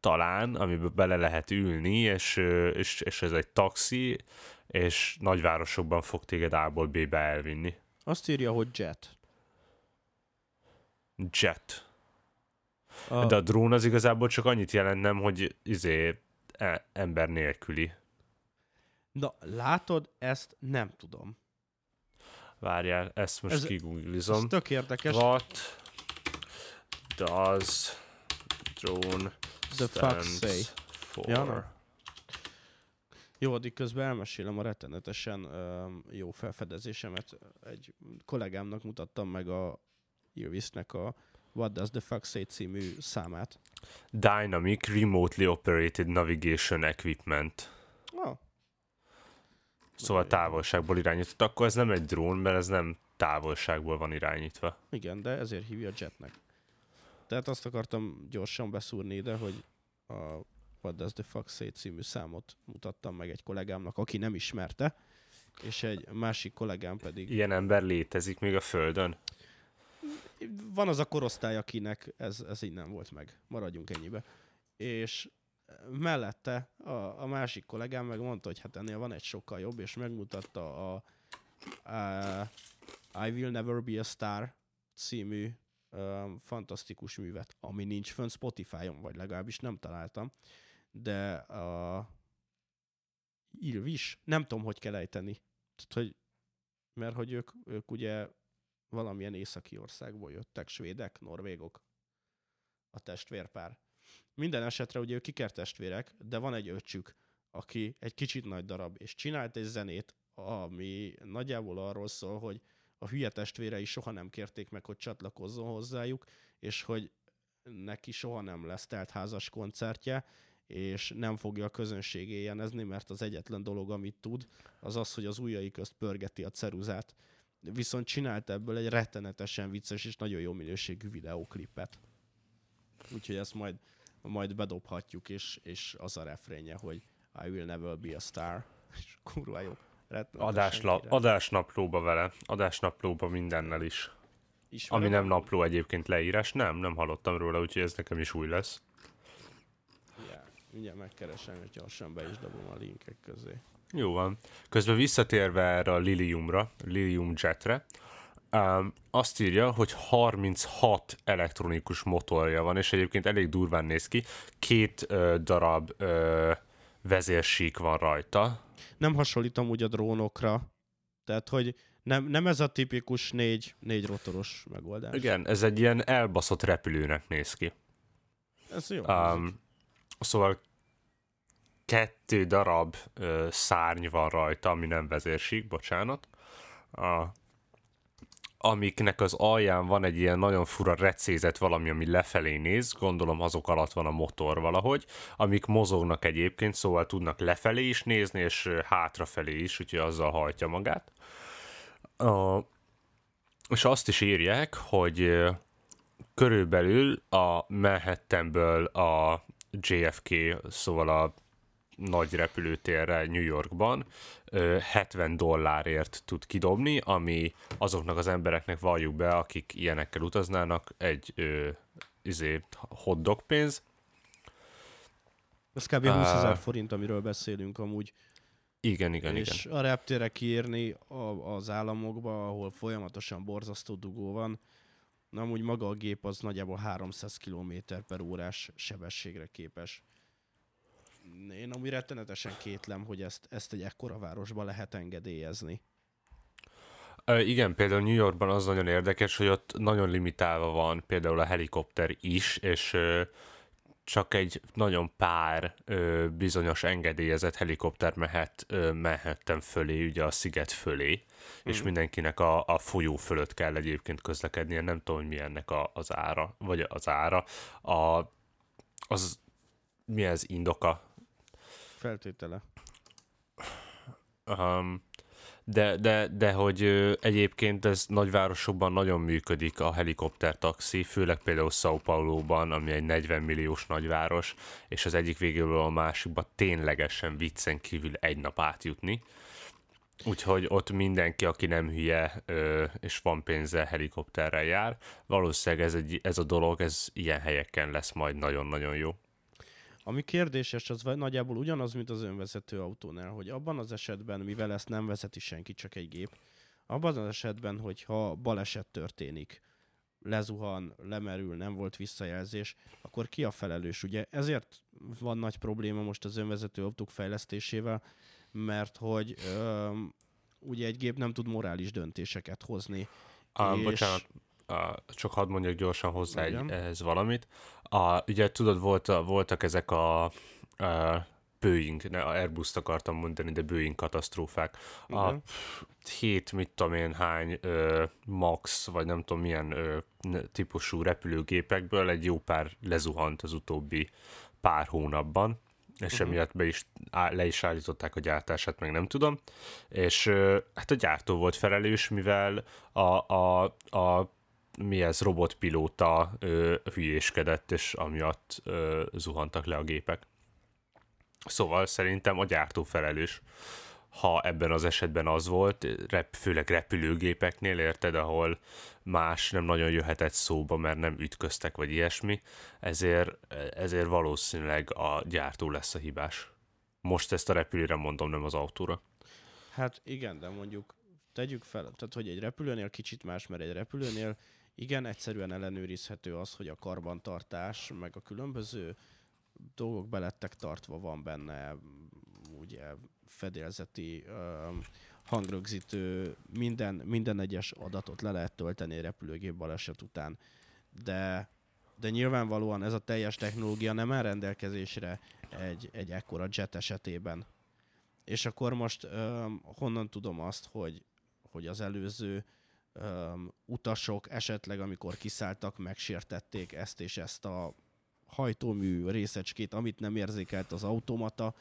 Speaker 1: talán, amiben bele lehet ülni, és, és, és ez egy taxi, és nagyvárosokban fog téged A-ból B-be elvinni.
Speaker 2: Azt írja, hogy jet.
Speaker 1: Jet. A... De a drón az igazából csak annyit jelent nem, hogy izé e, ember nélküli.
Speaker 2: Na, látod, ezt nem tudom.
Speaker 1: Várjál, ezt most ez, kigooglizom. Ez
Speaker 2: tök érdekes.
Speaker 1: What does drone
Speaker 2: the fuck say? For. Ja, na. Jó, addig közben elmesélem a rettenetesen um, jó felfedezésemet. Egy kollégámnak mutattam meg a Irvisnek a What Does the Fuck Say című számát.
Speaker 1: Dynamic Remotely Operated Navigation Equipment.
Speaker 2: Ah.
Speaker 1: Szóval távolságból irányított. Akkor ez nem egy drón, mert ez nem távolságból van irányítva.
Speaker 2: Igen, de ezért hívja jetnek. Tehát azt akartam gyorsan beszúrni ide, hogy a What Does the Fuck Say című számot mutattam meg egy kollégámnak, aki nem ismerte, és egy másik kollégám pedig...
Speaker 1: Ilyen ember létezik még a Földön?
Speaker 2: Van az a korosztály, akinek ez, ez így nem volt meg. Maradjunk ennyibe. És mellette a, a másik kollégám meg mondta, hogy hát ennél van egy sokkal jobb, és megmutatta a, a I Will Never Be a Star című fantasztikus művet, ami nincs fönn Spotify-on, vagy legalábbis nem találtam, de a Ilvis, nem tudom, hogy kell ejteni. Tehát, hogy, mert hogy ők, ők ugye valamilyen északi országból jöttek, svédek, norvégok, a testvérpár. Minden esetre ugye ők ikertestvérek, de van egy öcsük, aki egy kicsit nagy darab, és csinált egy zenét, ami nagyjából arról szól, hogy a hülye testvérei soha nem kérték meg, hogy csatlakozzon hozzájuk, és hogy neki soha nem lesz házas koncertje, és nem fogja a közönség éjjenezni, mert az egyetlen dolog, amit tud, az az, hogy az ujjai közt pörgeti a ceruzát. Viszont csinált ebből egy rettenetesen vicces és nagyon jó minőségű videóklipet. Úgyhogy ezt majd, majd bedobhatjuk, és, és az a refrénje, hogy I will never be a star. És kurva jó.
Speaker 1: Adásla, adásnaplóba vele, adásnaplóba mindennel is. Ismerem Ami nem napló egyébként leírás, nem, nem hallottam róla, úgyhogy ez nekem is új lesz.
Speaker 2: Yeah, mindjárt megkeresem, hogy gyorsan be is dobom a linkek közé.
Speaker 1: Jó van. Közben visszatérve erre a Liliumra, Lilium Jetre, um, azt írja, hogy 36 elektronikus motorja van, és egyébként elég durván néz ki. Két uh, darab uh, vezérsík van rajta.
Speaker 2: Nem hasonlítom úgy a drónokra, tehát hogy nem, nem ez a tipikus négy, négy rotoros megoldás.
Speaker 1: Igen, ez egy ilyen elbaszott repülőnek néz ki.
Speaker 2: Ez jó.
Speaker 1: Um, szóval kettő darab ö, szárny van rajta, ami nem vezérsík, bocsánat. A, amiknek az alján van egy ilyen nagyon fura recézet valami, ami lefelé néz, gondolom azok alatt van a motor valahogy, amik mozognak egyébként, szóval tudnak lefelé is nézni, és hátrafelé is, úgyhogy azzal hajtja magát. A, és azt is írják, hogy körülbelül a Manhattanből a JFK, szóval a nagy repülőtérre New Yorkban 70 dollárért tud kidobni, ami azoknak az embereknek valljuk be, akik ilyenekkel utaznának, egy ö, izé, hotdog pénz.
Speaker 2: Ez kb. 20 ezer forint, amiről beszélünk amúgy.
Speaker 1: Igen, igen,
Speaker 2: és
Speaker 1: igen.
Speaker 2: a reptére kiírni a, az államokba, ahol folyamatosan borzasztó dugó van, amúgy maga a gép az nagyjából 300 km per órás sebességre képes én amúgy rettenetesen kétlem, hogy ezt, ezt egy ekkora városba lehet engedélyezni.
Speaker 1: Ö, igen, például New Yorkban az nagyon érdekes, hogy ott nagyon limitálva van például a helikopter is, és ö, csak egy nagyon pár ö, bizonyos engedélyezett helikopter mehet ö, mehettem fölé, ugye a sziget fölé, mm. és mhm. mindenkinek a, a folyó fölött kell egyébként közlekednie, nem tudom, hogy mi ennek a, az ára, vagy az ára, a, az mi az indoka
Speaker 2: feltétele.
Speaker 1: Um, de, de, de hogy egyébként ez nagyvárosokban nagyon működik a helikoptertaxi, főleg például São Paulo-ban, ami egy 40 milliós nagyváros, és az egyik végéről a másikba ténylegesen viccen kívül egy nap átjutni. Úgyhogy ott mindenki, aki nem hülye és van pénze, helikopterrel jár. Valószínűleg ez, egy, ez a dolog, ez ilyen helyeken lesz majd nagyon-nagyon jó.
Speaker 2: Ami kérdéses, az nagyjából ugyanaz, mint az önvezető autónál, hogy abban az esetben, mivel ezt nem vezeti senki, csak egy gép, abban az esetben, hogyha baleset történik, lezuhan, lemerül, nem volt visszajelzés, akkor ki a felelős? Ugye ezért van nagy probléma most az önvezető autók fejlesztésével, mert hogy öm, ugye egy gép nem tud morális döntéseket hozni.
Speaker 1: Ah, és... Bocsánat, csak hadd mondjak gyorsan hozzá egy, ehhez valamit. A, ugye tudod, volt, voltak ezek a, a Boeing, ne, a Airbus-t akartam mondani, de Boeing katasztrófák. A Igen. hét, mit tudom én hány ö, Max, vagy nem tudom milyen ö, típusú repülőgépekből egy jó pár lezuhant az utóbbi pár hónapban, és uh-huh. emiatt be is, á, le is állították a gyártását, meg nem tudom. És hát a gyártó volt felelős, mivel a, a, a mi ez, robotpilóta ö, hülyéskedett, és amiatt ö, zuhantak le a gépek. Szóval szerintem a gyártó felelős ha ebben az esetben az volt, rep, főleg repülőgépeknél, érted, ahol más nem nagyon jöhetett szóba, mert nem ütköztek, vagy ilyesmi, ezért, ezért valószínűleg a gyártó lesz a hibás. Most ezt a repülőre mondom, nem az autóra.
Speaker 2: Hát igen, de mondjuk tegyük fel, tehát hogy egy repülőnél kicsit más, mert egy repülőnél igen, egyszerűen ellenőrizhető az, hogy a karbantartás, meg a különböző dolgok belettek tartva, van benne ugye fedélzeti um, hangrögzítő, minden, minden egyes adatot le lehet tölteni repülőgép baleset után. De, de nyilvánvalóan ez a teljes technológia nem áll rendelkezésre egy, egy ekkora jet esetében. És akkor most um, honnan tudom azt, hogy, hogy az előző um, utasok esetleg, amikor kiszálltak, megsértették ezt és ezt a hajtómű részecskét, amit nem érzékelt az automata,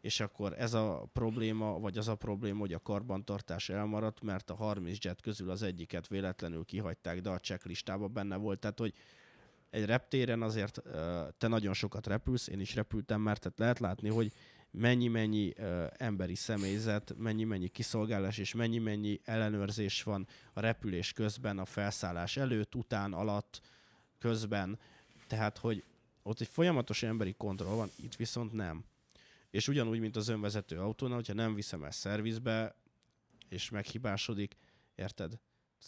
Speaker 2: és akkor ez a probléma, vagy az a probléma, hogy a karbantartás elmaradt, mert a 30 jet közül az egyiket véletlenül kihagyták, de a checklistában benne volt. Tehát, hogy egy reptéren azért te nagyon sokat repülsz, én is repültem már, tehát lehet látni, hogy mennyi-mennyi uh, emberi személyzet, mennyi-mennyi kiszolgálás és mennyi-mennyi ellenőrzés van a repülés közben, a felszállás előtt, után, alatt, közben. Tehát, hogy ott egy folyamatos emberi kontroll van, itt viszont nem. És ugyanúgy, mint az önvezető autónál, hogyha nem viszem el szervizbe, és meghibásodik, érted?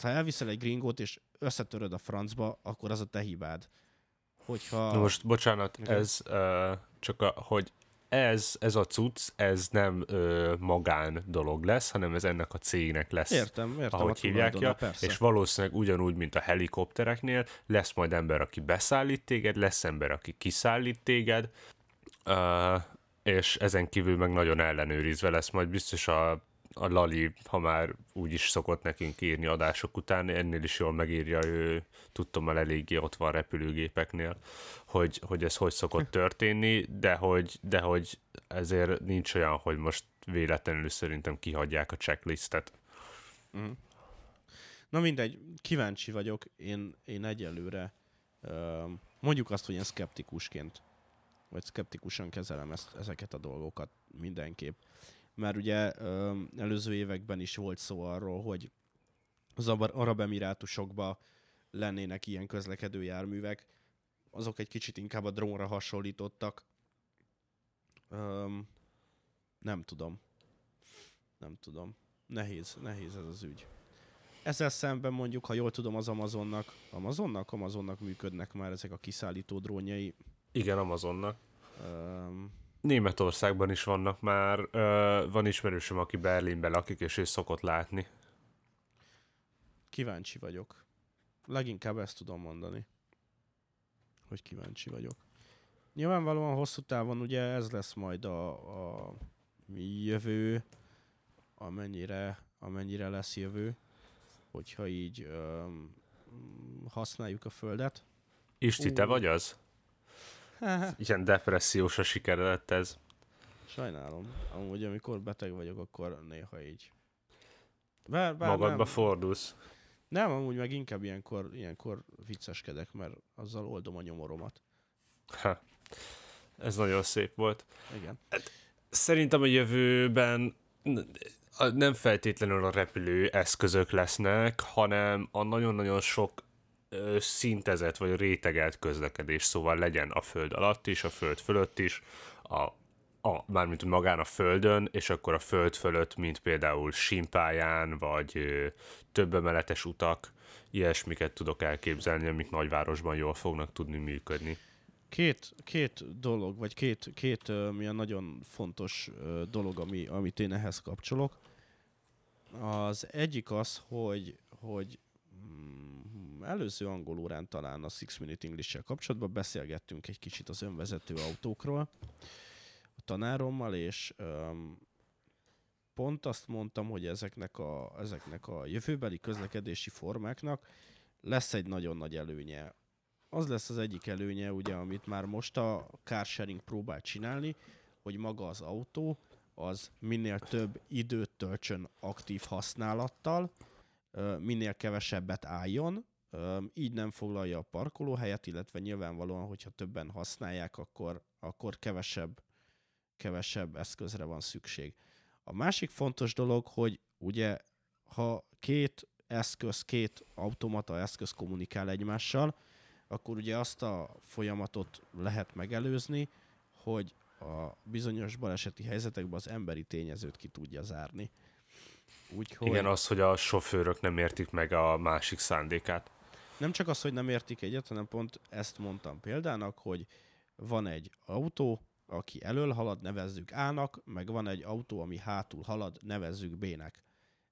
Speaker 2: Ha elviszel egy gringót, és összetöröd a francba, akkor az a te hibád. Hogyha...
Speaker 1: Na most, bocsánat, okay. ez uh, csak a, hogy ez, ez a cucc, ez nem ö, magán dolog lesz, hanem ez ennek a cégnek lesz.
Speaker 2: Értem, értem.
Speaker 1: Ahogy hívják ja, és valószínűleg ugyanúgy, mint a helikoptereknél, lesz majd ember, aki beszállít téged, lesz ember, aki kiszállít téged, uh, és ezen kívül meg nagyon ellenőrizve lesz majd biztos a, a Lali, ha már úgy is szokott nekünk írni adások után, ennél is jól megírja, ő tudtam el eléggé ott van repülőgépeknél, hogy, hogy ez hogy szokott történni, de hogy, de hogy ezért nincs olyan, hogy most véletlenül szerintem kihagyják a checklistet. Mm.
Speaker 2: Na mindegy, kíváncsi vagyok, én, én egyelőre mondjuk azt, hogy én szkeptikusként vagy szkeptikusan kezelem ezt, ezeket a dolgokat mindenképp. Mert ugye előző években is volt szó arról, hogy az Arab Emirátusokban lennének ilyen közlekedő járművek, azok egy kicsit inkább a drónra hasonlítottak. Um, nem tudom. Nem tudom. Nehéz, nehéz ez az ügy. Ezzel szemben mondjuk, ha jól tudom, az Amazonnak, Amazonnak, Amazonnak működnek már ezek a kiszállító drónjai.
Speaker 1: Igen, Amazonnak. Um, Németországban is vannak már, uh, van ismerősöm, aki Berlinben lakik, és ő szokott látni.
Speaker 2: Kíváncsi vagyok. Leginkább ezt tudom mondani, hogy kíváncsi vagyok. Nyilvánvalóan hosszú távon ugye ez lesz majd a, a jövő, amennyire, amennyire lesz jövő, hogyha így um, használjuk a Földet.
Speaker 1: Isti, te vagy az? Ilyen depressziós a siker lett ez.
Speaker 2: Sajnálom. Amúgy amikor beteg vagyok, akkor néha így.
Speaker 1: Bár, bár Magadba nem. fordulsz.
Speaker 2: Nem, amúgy meg inkább ilyenkor, ilyenkor vicceskedek, mert azzal oldom a nyomoromat.
Speaker 1: Ha. Ez nagyon szép volt.
Speaker 2: Igen.
Speaker 1: Hát, szerintem a jövőben nem feltétlenül a repülő eszközök lesznek, hanem a nagyon-nagyon sok szintezett vagy rétegelt közlekedés, szóval legyen a föld alatt is, a föld fölött is, a, a, mármint magán a földön, és akkor a föld fölött, mint például simpáján, vagy ö, több emeletes utak, ilyesmiket tudok elképzelni, amik nagyvárosban jól fognak tudni működni.
Speaker 2: Két, két dolog, vagy két, két uh, milyen nagyon fontos uh, dolog, ami, amit én ehhez kapcsolok. Az egyik az, hogy, hogy előző angol órán talán a Six Minute english kapcsolatban beszélgettünk egy kicsit az önvezető autókról a tanárommal, és um, pont azt mondtam, hogy ezeknek a, ezeknek a jövőbeli közlekedési formáknak lesz egy nagyon nagy előnye. Az lesz az egyik előnye, ugye, amit már most a carsharing próbál csinálni, hogy maga az autó az minél több időt töltsön aktív használattal, minél kevesebbet álljon, így nem foglalja a parkolóhelyet, illetve nyilvánvalóan, hogyha többen használják, akkor, akkor kevesebb, kevesebb eszközre van szükség. A másik fontos dolog, hogy ugye, ha két eszköz, két automata eszköz kommunikál egymással, akkor ugye azt a folyamatot lehet megelőzni, hogy a bizonyos baleseti helyzetekben az emberi tényezőt ki tudja zárni.
Speaker 1: Úgyhogy... Igen, az, hogy a sofőrök nem értik meg a másik szándékát.
Speaker 2: Nem csak az, hogy nem értik egyet, hanem pont ezt mondtam példának, hogy van egy autó, aki elől halad, nevezzük A-nak, meg van egy autó, ami hátul halad, nevezzük B-nek.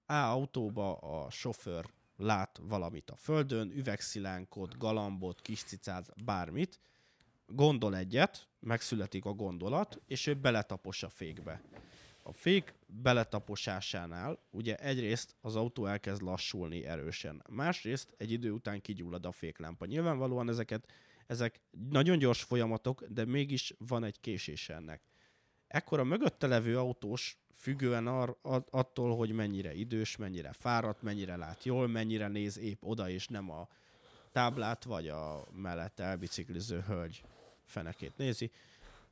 Speaker 2: A autóba a sofőr lát valamit a földön, üvegszilánkot, galambot, kis cicát, bármit, gondol egyet, megszületik a gondolat, és ő beletapos a fékbe. A fék beletaposásánál ugye egyrészt az autó elkezd lassulni erősen, másrészt egy idő után kigyullad a féklámpa. Nyilvánvalóan ezeket, ezek nagyon gyors folyamatok, de mégis van egy késés ennek. Ekkor a mögötte levő autós függően ar, attól, hogy mennyire idős, mennyire fáradt, mennyire lát jól, mennyire néz épp oda, és nem a táblát, vagy a mellette elbicikliző hölgy fenekét nézi.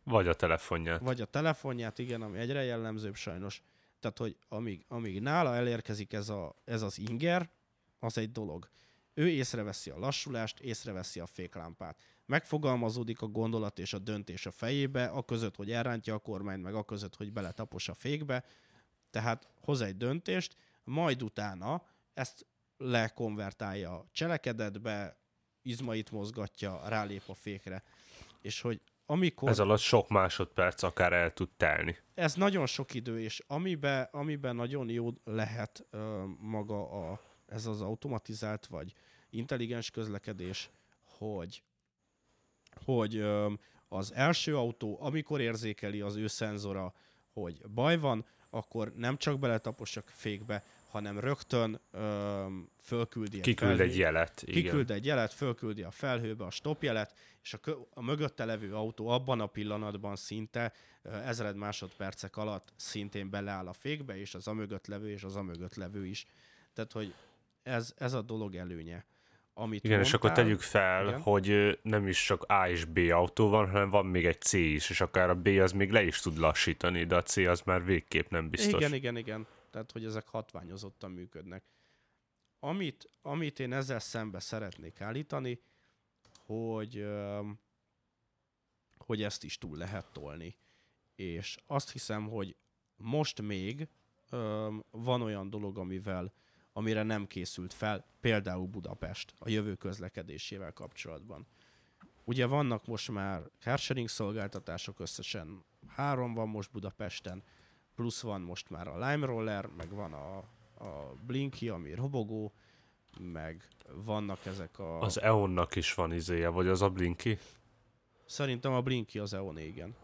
Speaker 1: Vagy a telefonját.
Speaker 2: Vagy a telefonját, igen, ami egyre jellemzőbb sajnos. Tehát, hogy amíg, amíg nála elérkezik ez, a, ez az inger, az egy dolog. Ő észreveszi a lassulást, észreveszi a féklámpát. Megfogalmazódik a gondolat és a döntés a fejébe, a között, hogy elrántja a kormányt, meg a között, hogy beletapos a fékbe. Tehát hoz egy döntést, majd utána ezt lekonvertálja a cselekedetbe, izmait mozgatja, rálép a fékre. És hogy amikor...
Speaker 1: Ez alatt sok másodperc akár el tud telni.
Speaker 2: Ez nagyon sok idő, és amiben, amiben nagyon jó lehet uh, maga a, ez az automatizált vagy intelligens közlekedés, hogy, hogy uh, az első autó, amikor érzékeli az ő szenzora, hogy baj van, akkor nem csak beletaposak fékbe, hanem rögtön ö, fölküldi
Speaker 1: Kiküld egy jelet.
Speaker 2: Igen. Kiküld egy jelet, fölküldi a felhőbe a stop jelet, és a, a mögötte levő autó abban a pillanatban szinte ö, ezred másodpercek alatt szintén beleáll a fékbe, és az a mögött levő, és az a mögött levő is. Tehát, hogy ez, ez a dolog előnye.
Speaker 1: Amit igen, mondtál, és akkor tegyük fel, igen? hogy nem is csak A és B autó van, hanem van még egy C is, és akár a B az még le is tud lassítani, de a C az már végképp nem biztos.
Speaker 2: Igen, igen, igen tehát hogy ezek hatványozottan működnek. Amit, amit én ezzel szembe szeretnék állítani, hogy, hogy ezt is túl lehet tolni. És azt hiszem, hogy most még van olyan dolog, amivel, amire nem készült fel, például Budapest a jövő közlekedésével kapcsolatban. Ugye vannak most már carsharing szolgáltatások, összesen három van most Budapesten, plusz van most már a Lime Roller, meg van a, a Blinky, ami robogó, meg vannak ezek a...
Speaker 1: Az EON-nak is van izéje, vagy az a Blinky?
Speaker 2: Szerintem a Blinky az EON, igen.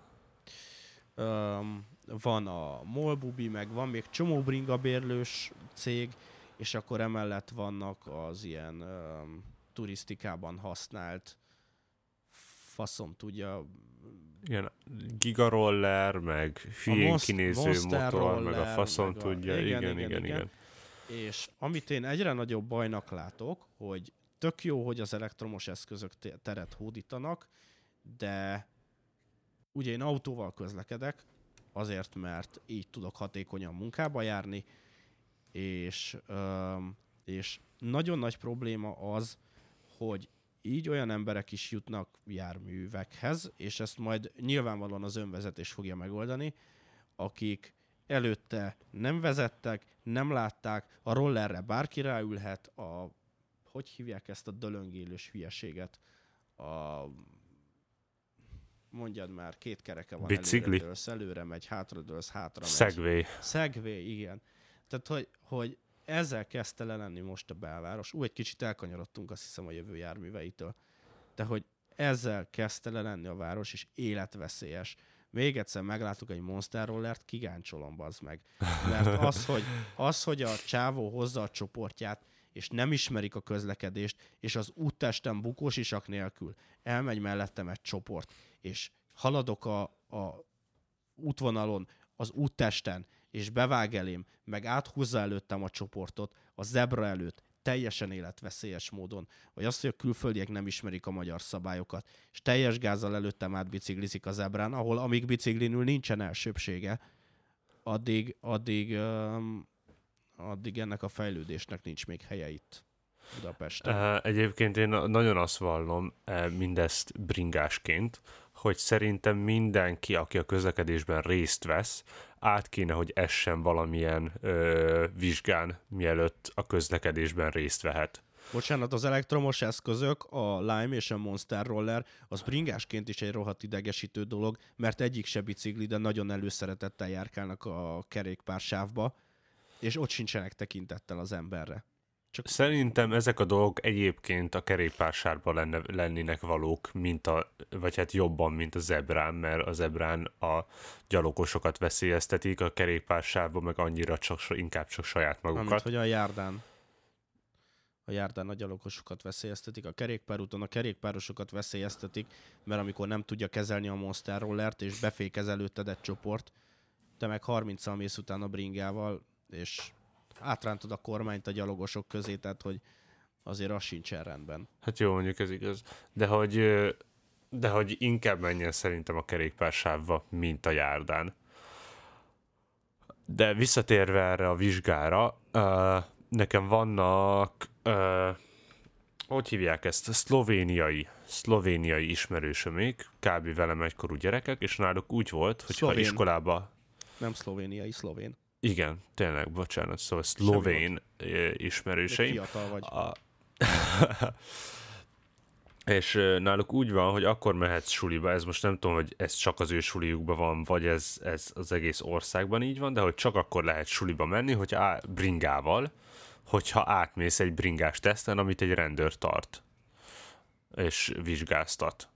Speaker 2: Um, van a Molbubi, meg van még csomó bringa bérlős cég, és akkor emellett vannak az ilyen um, turisztikában használt faszom tudja,
Speaker 1: ilyen gigaroller, meg hülyén most, kinéző motor, roller, meg a faszon meg tudja. A, igen, igen, igen, igen, igen.
Speaker 2: És amit én egyre nagyobb bajnak látok, hogy tök jó, hogy az elektromos eszközök teret hódítanak, de ugye én autóval közlekedek, azért, mert így tudok hatékonyan munkába járni, és, és nagyon nagy probléma az, hogy így olyan emberek is jutnak járművekhez, és ezt majd nyilvánvalóan az önvezetés fogja megoldani, akik előtte nem vezettek, nem látták, a rollerre bárki ráülhet, a hogy hívják ezt a dölöngélős hülyeséget? A mondjad már, két kereke van
Speaker 1: Bicikli?
Speaker 2: előre dőlsz, előre megy, hátra dőlsz, hátra megy.
Speaker 1: Segway.
Speaker 2: Segway, igen. Tehát, hogy, hogy ezzel kezdte le lenni most a belváros. Úgy egy kicsit elkanyarodtunk azt hiszem a jövő járműveitől. De hogy ezzel kezdte le lenni a város, és életveszélyes. Még egyszer meglátok egy Monster Rollert, kigáncsolom, bazd meg. Mert az, hogy, az, hogy a csávó hozza a csoportját, és nem ismerik a közlekedést, és az úttesten bukós isak nélkül elmegy mellettem egy csoport, és haladok a, a útvonalon, az úttesten, és bevág elém, meg áthúzza előttem a csoportot, a zebra előtt, teljesen életveszélyes módon, vagy azt, hogy a külföldiek nem ismerik a magyar szabályokat, és teljes gázzal előttem átbiciklizik a zebrán, ahol amíg biciklinül nincsen elsőbsége, addig, addig, um, addig ennek a fejlődésnek nincs még helye itt. Budapesten.
Speaker 1: Egyébként én nagyon azt vallom mindezt bringásként, hogy szerintem mindenki, aki a közlekedésben részt vesz, át kéne, hogy essen valamilyen ö, vizsgán, mielőtt a közlekedésben részt vehet.
Speaker 2: Bocsánat, az elektromos eszközök, a Lime és a Monster Roller, az bringásként is egy rohadt idegesítő dolog, mert egyik se bicikli, de nagyon előszeretettel járkálnak a kerékpársávba, és ott sincsenek tekintettel az emberre.
Speaker 1: Csak... Szerintem ezek a dolgok egyébként a kerékpársárban lenne, lennének valók, mint a, vagy hát jobban, mint a zebrán, mert a zebrán a gyalogosokat veszélyeztetik, a kerékpársárban meg annyira csak, inkább csak saját magukat. Amit,
Speaker 2: hogy a járdán. A járdán a gyalogosokat veszélyeztetik, a kerékpárúton a kerékpárosokat veszélyeztetik, mert amikor nem tudja kezelni a Monster Rollert, és befékez előtted egy csoport, te meg 30-al mész utána bringával, és átrántod a kormányt a gyalogosok közé, tehát hogy azért az sincsen rendben.
Speaker 1: Hát jó, mondjuk ez igaz. De hogy, de hogy inkább menjen szerintem a kerékpársávba, mint a járdán. De visszatérve erre a vizsgára, nekem vannak, hogy hívják ezt, szlovéniai, szlovéniai ismerősömék, kb. velem egykorú gyerekek, és náluk úgy volt, hogy ha iskolába...
Speaker 2: Nem szlovéniai, szlovén.
Speaker 1: Igen, tényleg, bocsánat, szóval szlovén ismerőseim.
Speaker 2: Fiatal vagy. A...
Speaker 1: és náluk úgy van, hogy akkor mehetsz suliba, ez most nem tudom, hogy ez csak az ő suliukban van, vagy ez, ez az egész országban így van, de hogy csak akkor lehet suliba menni, hogy á, bringával, hogyha átmész egy bringás teszten, amit egy rendőr tart, és vizsgáztat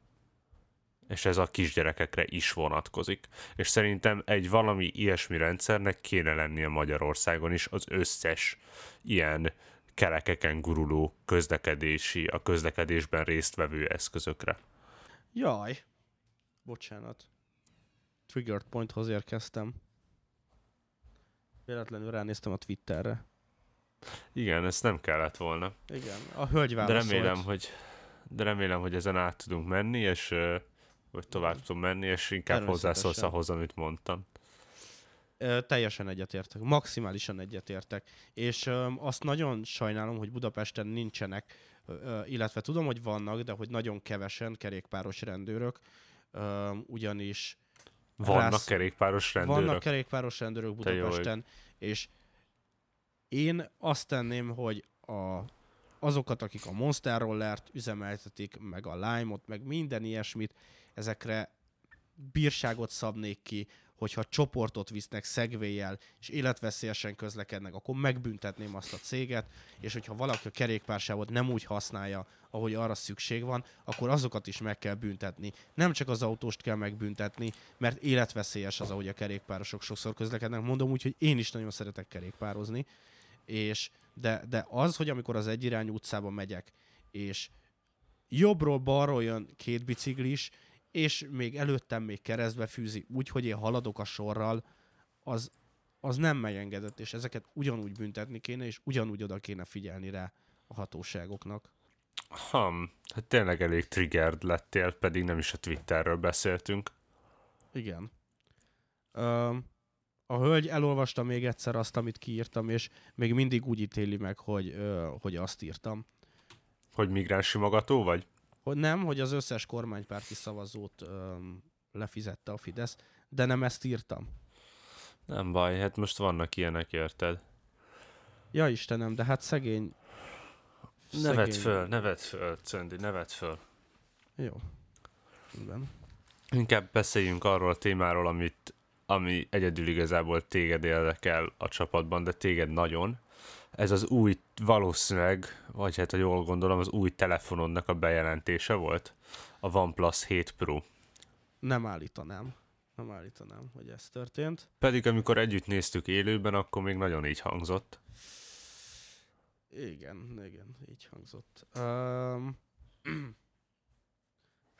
Speaker 1: és ez a kisgyerekekre is vonatkozik. És szerintem egy valami ilyesmi rendszernek kéne lennie Magyarországon is az összes ilyen kerekeken guruló közlekedési, a közlekedésben résztvevő eszközökre.
Speaker 2: Jaj, bocsánat. Triggered pointhoz érkeztem. Véletlenül ránéztem a Twitterre.
Speaker 1: Igen, ezt nem kellett volna.
Speaker 2: Igen, a hölgy
Speaker 1: válaszolt. De remélem, hogy, de remélem, hogy ezen át tudunk menni, és hogy tovább tudom menni, és inkább hozzászólsz ahhoz, amit mondtam.
Speaker 2: Ö, teljesen egyetértek, maximálisan egyetértek. És ö, azt nagyon sajnálom, hogy Budapesten nincsenek, ö, illetve tudom, hogy vannak, de hogy nagyon kevesen kerékpáros rendőrök, ö, ugyanis...
Speaker 1: Vannak rász... kerékpáros rendőrök?
Speaker 2: Vannak kerékpáros rendőrök Budapesten, és én azt tenném, hogy a, azokat, akik a Monster Rollert üzemeltetik, meg a Lime-ot, meg minden ilyesmit, ezekre bírságot szabnék ki, hogyha csoportot visznek szegvéjel, és életveszélyesen közlekednek, akkor megbüntetném azt a céget, és hogyha valaki a kerékpársávot nem úgy használja, ahogy arra szükség van, akkor azokat is meg kell büntetni. Nem csak az autóst kell megbüntetni, mert életveszélyes az, ahogy a kerékpárosok sokszor közlekednek. Mondom úgy, hogy én is nagyon szeretek kerékpározni, és de, de az, hogy amikor az egyirányú utcában megyek, és jobbról balról jön két biciklis, és még előttem még keresztbe fűzi úgy, hogy én haladok a sorral, az, az nem megengedett, és ezeket ugyanúgy büntetni kéne, és ugyanúgy oda kéne figyelni rá a hatóságoknak.
Speaker 1: Ham, hát tényleg elég triggered lettél, pedig nem is a Twitterről beszéltünk.
Speaker 2: Igen. Ö, a hölgy elolvasta még egyszer azt, amit kiírtam, és még mindig úgy ítéli meg, hogy, ö, hogy azt írtam.
Speaker 1: Hogy migráns simogató vagy?
Speaker 2: hogy nem, hogy az összes kormánypárti szavazót öm, lefizette a Fidesz, de nem ezt írtam.
Speaker 1: Nem baj, hát most vannak ilyenek, érted?
Speaker 2: Ja Istenem, de hát szegény...
Speaker 1: Nevet föl, nevet föl, Cöndi, nevet föl.
Speaker 2: Jó. Igen.
Speaker 1: Inkább beszéljünk arról a témáról, amit, ami egyedül igazából téged érdekel a csapatban, de téged nagyon ez az új, valószínűleg, vagy hát, ha jól gondolom, az új telefonodnak a bejelentése volt? A OnePlus 7 Pro.
Speaker 2: Nem állítanám. Nem állítanám, hogy ez történt.
Speaker 1: Pedig amikor együtt néztük élőben, akkor még nagyon így hangzott.
Speaker 2: Igen, igen, így hangzott. Um,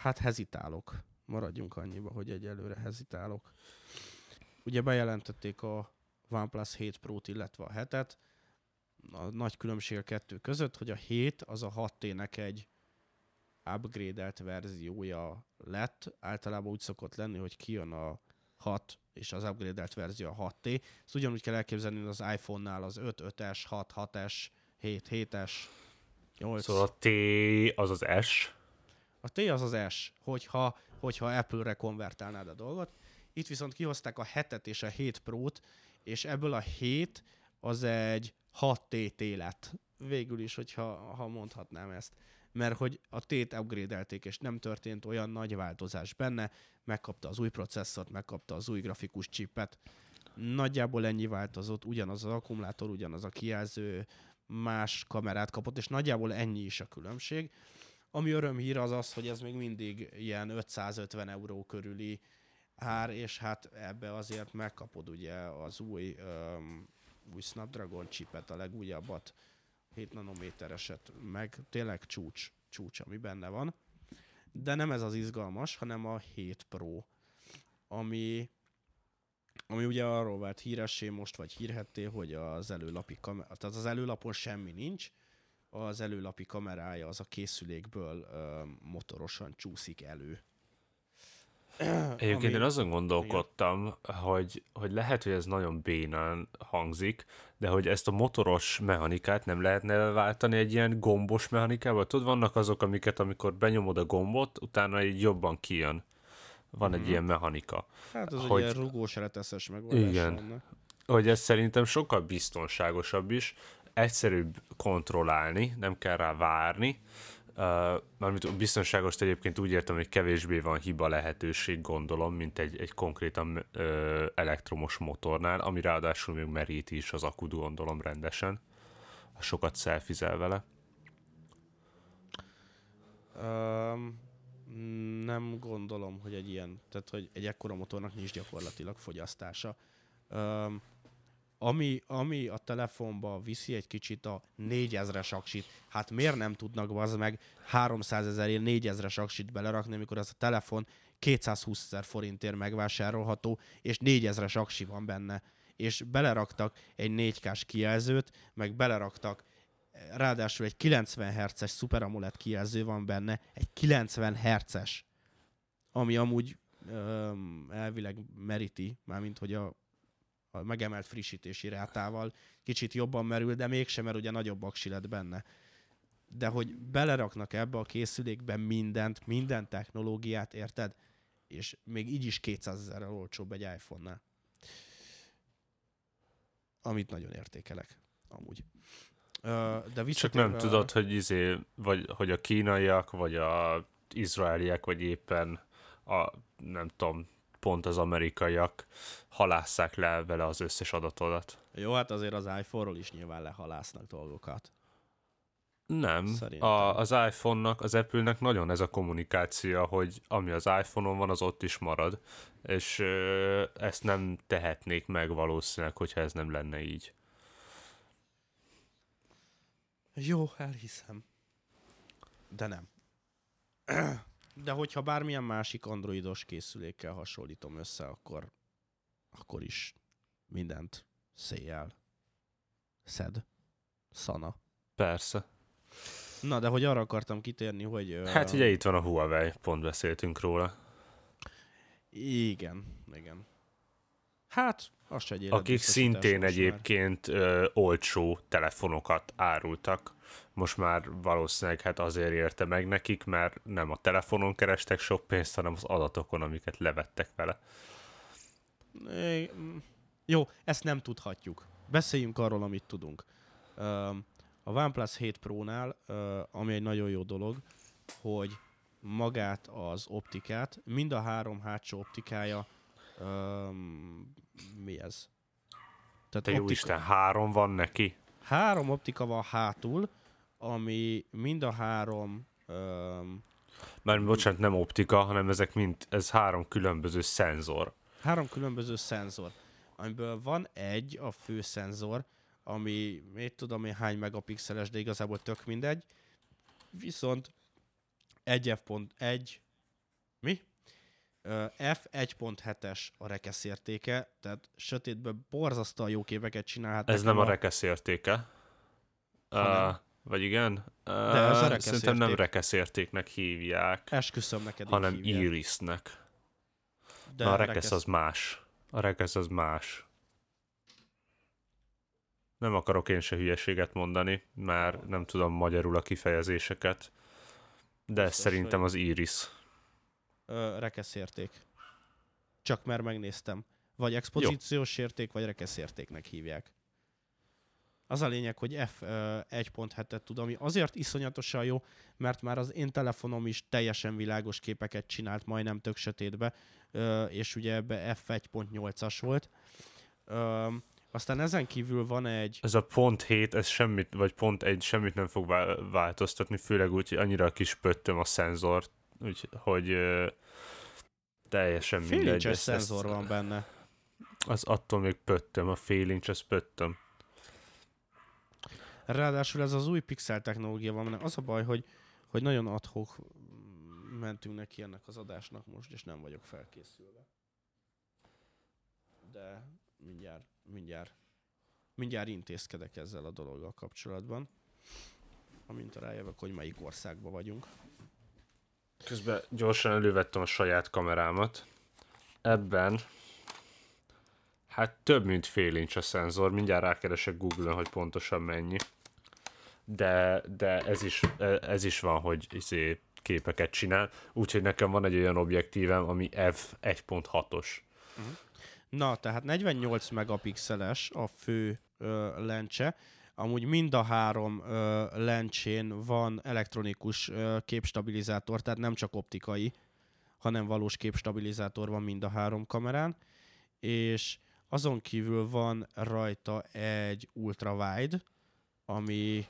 Speaker 2: hát hezitálok. maradjunk annyiba, hogy egyelőre hezitálok. Ugye bejelentették a OnePlus 7 Pro-t, illetve a 7-et. A nagy különbség a kettő között, hogy a 7 az a 6T-nek egy upgrade verziója lett. Általában úgy szokott lenni, hogy kijön a 6 és az upgrade verzió a 6T. Ezt ugyanúgy kell elképzelni, hogy az iPhone-nál az 5, 5-es, 6, 6-es, 7, 7-es, 8.
Speaker 1: Szóval a T az az S.
Speaker 2: A T az az S, hogyha, hogyha Apple-re konvertálnád a dolgot. Itt viszont kihozták a 7-et és a 7 Pro-t, és ebből a 7 az egy 6TT lett. Végül is, hogyha ha mondhatnám ezt. Mert hogy a T-t upgrade és nem történt olyan nagy változás benne, megkapta az új processzort, megkapta az új grafikus chipet. Nagyjából ennyi változott, ugyanaz az akkumulátor, ugyanaz a kijelző, más kamerát kapott, és nagyjából ennyi is a különbség. Ami örömhír az az, hogy ez még mindig ilyen 550 euró körüli ár, és hát ebbe azért megkapod ugye az új, um, új Snapdragon chipet, a legújabbat, 7 nanométereset, meg tényleg csúcs, csúcs, ami benne van. De nem ez az izgalmas, hanem a 7 Pro, ami, ami ugye arról vált híressé most, vagy hírhetté, hogy az előlapi kamera, tehát az előlapon semmi nincs, az előlapi kamerája az a készülékből ö, motorosan csúszik elő.
Speaker 1: Egyébként Ami... én azon gondolkodtam, hogy, hogy lehet, hogy ez nagyon bénán hangzik, de hogy ezt a motoros mechanikát nem lehetne váltani egy ilyen gombos mechanikával? Tudod, vannak azok, amiket amikor benyomod a gombot, utána így jobban kijön. Van egy mm. ilyen mechanika.
Speaker 2: Hát az
Speaker 1: hogy...
Speaker 2: egy ilyen rugós reteszes megoldás.
Speaker 1: Igen. Vannak. Hogy ez szerintem sokkal biztonságosabb is, egyszerűbb kontrollálni, nem kell rá várni, Mármint biztonságos egyébként úgy értem, hogy kevésbé van hiba lehetőség, gondolom, mint egy, egy konkrétan uh, elektromos motornál, ami ráadásul még meríti is az akut, gondolom rendesen. Sokat szelfizel vele.
Speaker 2: Um, nem gondolom, hogy egy ilyen, tehát hogy egy ekkora motornak nincs gyakorlatilag fogyasztása. Um, ami, ami a telefonba viszi egy kicsit a 4000-es aksit, hát miért nem tudnak az meg 300 ezerért 4000-es aksit belerakni, amikor az a telefon 220 ezer forintért megvásárolható, és 4000-es aksi van benne. És beleraktak egy 4K-s kijelzőt, meg beleraktak ráadásul egy 90 Hz-es Super AMOLED kijelző van benne, egy 90 Hz-es, ami amúgy öm, elvileg meríti, mármint hogy a a megemelt frissítési rátával kicsit jobban merül, de mégsem, mert ugye nagyobb aksi lett benne. De hogy beleraknak ebbe a készülékbe mindent, minden technológiát, érted? És még így is 200 ezerrel olcsóbb egy iPhone-nál. Amit nagyon értékelek, amúgy.
Speaker 1: De Csak nem a... tudod, hogy izé, vagy hogy a kínaiak, vagy a izraeliek, vagy éppen a nem tudom, pont az amerikaiak halásszák le vele az összes adatodat.
Speaker 2: Jó, hát azért az iPhone-ról is nyilván lehalásznak dolgokat.
Speaker 1: Nem. A, az iPhone-nak, az Apple-nek nagyon ez a kommunikáció, hogy ami az iPhone-on van, az ott is marad, és ö, ezt nem tehetnék meg valószínűleg, hogyha ez nem lenne így.
Speaker 2: Jó, elhiszem. De nem. De hogyha bármilyen másik androidos készülékkel hasonlítom össze, akkor, akkor is mindent széjjel szed. Szana.
Speaker 1: Persze.
Speaker 2: Na, de hogy arra akartam kitérni, hogy...
Speaker 1: Hát ugye itt van a Huawei, pont beszéltünk róla.
Speaker 2: Igen, igen. Hát, az se egy
Speaker 1: Akik szintén egyébként ö, olcsó telefonokat árultak most már valószínűleg hát azért érte meg nekik, mert nem a telefonon kerestek sok pénzt, hanem az adatokon, amiket levettek vele.
Speaker 2: Jó, ezt nem tudhatjuk. Beszéljünk arról, amit tudunk. A OnePlus 7 Pro-nál, ami egy nagyon jó dolog, hogy magát az optikát, mind a három hátsó optikája, mi ez?
Speaker 1: Tehát Te optika... Isten, három van neki?
Speaker 2: Három optika van hátul, ami mind a három... Um,
Speaker 1: Már bocsánat, nem optika, hanem ezek mind, ez három különböző szenzor.
Speaker 2: Három különböző szenzor, amiből van egy, a fő szenzor, ami, mit tudom én hány megapixeles, de igazából tök mindegy. Viszont 1 f1, mi? F1.7-es a rekesz értéke, tehát sötétben borzasztóan jó képeket csinálhat.
Speaker 1: Ez nem a rekesz értéke. Uh, vagy igen?
Speaker 2: De ez a rekesz
Speaker 1: Szerintem nem
Speaker 2: érték.
Speaker 1: rekesz értéknek hívják,
Speaker 2: Esküszöm neked
Speaker 1: hanem
Speaker 2: hívják.
Speaker 1: irisnek.
Speaker 2: De
Speaker 1: Na, a rekesz az más. A rekesz az más. Nem akarok én se hülyeséget mondani, már nem tudom magyarul a kifejezéseket, de
Speaker 2: Biztos,
Speaker 1: szerintem az iris.
Speaker 2: Ö, rekesz érték. Csak mert megnéztem. Vagy expozíciós érték, vagy rekesz értéknek hívják. Az a lényeg, hogy F1.7-et tud, ami azért iszonyatosan jó, mert már az én telefonom is teljesen világos képeket csinált, majdnem tök sötétbe, és ugye ebbe F1.8-as volt. Aztán ezen kívül van egy,
Speaker 1: Ez a pont 7, ez semmit, vagy pont egy semmit nem fog vá- változtatni, főleg úgy, hogy annyira kis pöttöm a szenzort, úgyhogy ö, teljesen mindegy.
Speaker 2: félincses
Speaker 1: ezt- ezt-
Speaker 2: szenzor van benne.
Speaker 1: Az attól még pöttöm, a félincs, az pöttöm.
Speaker 2: Ráadásul ez az új pixel technológia van, benne. az a baj, hogy, hogy nagyon adhok mentünk neki ennek az adásnak most, és nem vagyok felkészülve. De mindjárt, mindjárt, mindjárt intézkedek ezzel a dologgal kapcsolatban. Amint rájövök, hogy melyik országban vagyunk.
Speaker 1: Közben gyorsan elővettem a saját kamerámat. Ebben hát több mint fél inch a szenzor, mindjárt rákeresek Google-on, hogy pontosan mennyi. De, de ez, is, ez is van, hogy izé képeket csinál, úgyhogy nekem van egy olyan objektívem, ami f1.6-os.
Speaker 2: Na, tehát 48 megapixeles a fő ö, lencse. Amúgy mind a három ö, lencsén van elektronikus ö, képstabilizátor, tehát nem csak optikai, hanem valós képstabilizátor van mind a három kamerán. És azon kívül van rajta egy ultrawide, ami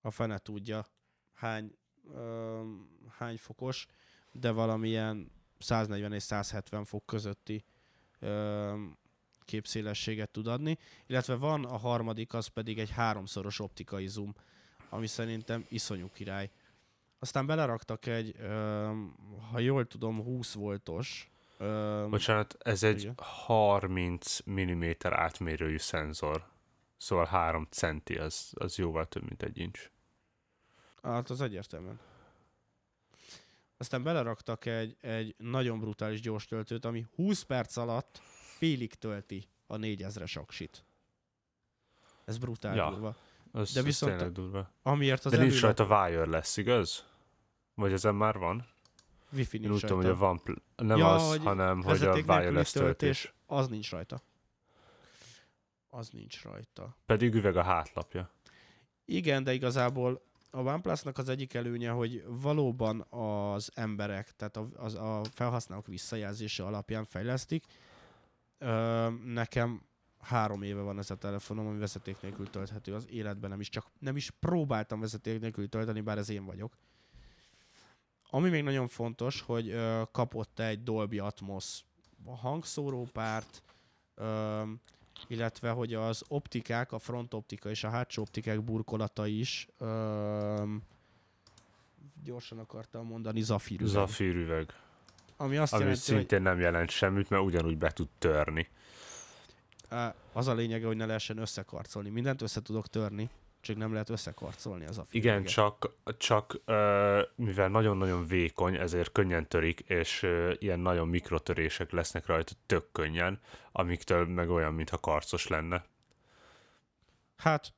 Speaker 2: a fene tudja hány, ö, hány fokos, de valamilyen 140 és 170 fok közötti képszélességet tud adni, illetve van a harmadik, az pedig egy háromszoros optikai zoom, ami szerintem iszonyú király. Aztán beleraktak egy, ö, ha jól tudom, 20 voltos. Ö,
Speaker 1: Bocsánat, ez egy
Speaker 2: Igen.
Speaker 1: 30 mm átmérőjű szenzor. Szóval 3 centi, az, az jóval több, mint egy inch.
Speaker 2: Hát az egyértelműen. Aztán beleraktak egy, egy nagyon brutális gyors töltőt, ami 20 perc alatt félig tölti a 4000-es aksit. Ez brutál
Speaker 1: Ja.
Speaker 2: durva.
Speaker 1: Az,
Speaker 2: De viszont
Speaker 1: tényleg durva.
Speaker 2: Amiért az
Speaker 1: De nincs rajta wireless, igaz? Vagy ezen már van?
Speaker 2: Wi-Fi
Speaker 1: Én
Speaker 2: nincs
Speaker 1: úgy tudom, hogy
Speaker 2: rajta.
Speaker 1: a van, pl- nem
Speaker 2: Ja,
Speaker 1: az,
Speaker 2: hogy
Speaker 1: hanem hogy a wireless töltés.
Speaker 2: az nincs rajta. Az nincs rajta.
Speaker 1: Pedig üveg a hátlapja.
Speaker 2: Igen, de igazából a OnePlus-nak az egyik előnye, hogy valóban az emberek, tehát a, az, a felhasználók visszajelzése alapján fejlesztik. Nekem három éve van ez a telefonom, ami vezeték nélkül tölthető az életben, nem is csak nem is próbáltam vezeték nélkül tölteni, bár ez én vagyok. Ami még nagyon fontos, hogy ö, kapott egy Dolby Atmos hangszórópárt, ö, illetve hogy az optikák, a front optika és a hátsó optikák burkolata is ö, gyorsan akartam mondani, zafír.
Speaker 1: Zafír üveg.
Speaker 2: Ami azt
Speaker 1: Ami
Speaker 2: jelenti, hogy
Speaker 1: szintén nem jelent semmit, mert ugyanúgy be tud törni.
Speaker 2: Az a lényege, hogy ne lehessen összekarcolni. Mindent össze tudok törni, csak nem lehet összekarcolni az a
Speaker 1: Igen,
Speaker 2: fűréget.
Speaker 1: csak, csak mivel nagyon-nagyon vékony, ezért könnyen törik, és ilyen nagyon mikrotörések lesznek rajta tök könnyen, amiktől meg olyan, mintha karcos lenne.
Speaker 2: Hát,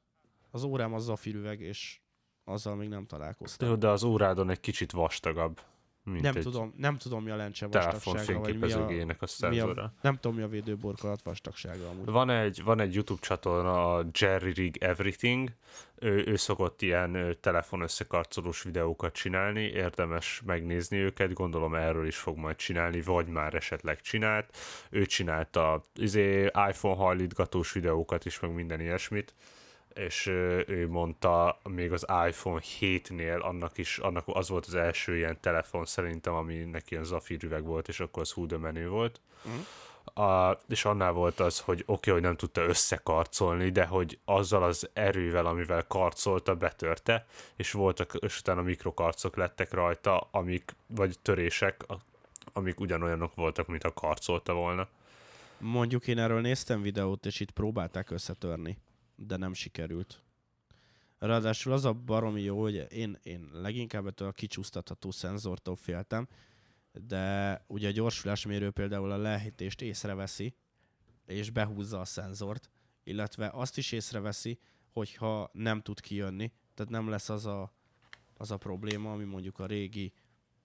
Speaker 2: az órám az zafírüveg, és azzal még nem találkoztam.
Speaker 1: De az órádon egy kicsit vastagabb, mint
Speaker 2: Nem tudom, nem tudom mi a lencse vastagsága, vagy mi a,
Speaker 1: a
Speaker 2: mi a, nem tudom mi a védőborkolat vastagsága amúgy.
Speaker 1: Van egy, van egy YouTube csatorna, a Jerry Rig Everything, ő, ő szokott ilyen telefon összekarcolós videókat csinálni, érdemes megnézni őket, gondolom erről is fog majd csinálni, vagy már esetleg csinált. Ő csinálta izé, iPhone hajlítgatós videókat is, meg minden ilyesmit, és ő mondta, még az iPhone 7-nél annak is, annak az volt az első ilyen telefon szerintem, aminek ilyen zafírüveg volt, és akkor az hú de menő volt. A, és annál volt az, hogy oké, okay, hogy nem tudta összekarcolni, de hogy azzal az erővel, amivel karcolta, betörte, és voltak, és utána mikrokarcok lettek rajta, amik, vagy törések, amik ugyanolyanok voltak, mint a karcolta volna.
Speaker 2: Mondjuk én erről néztem videót, és itt próbálták összetörni, de nem sikerült. Ráadásul az a baromi jó, hogy én, én leginkább ettől a kicsúsztatható szenzortól féltem, de ugye a gyorsulásmérő például a lehítést észreveszi, és behúzza a szenzort, illetve azt is észreveszi, hogyha nem tud kijönni, tehát nem lesz az a, az a probléma, ami mondjuk a régi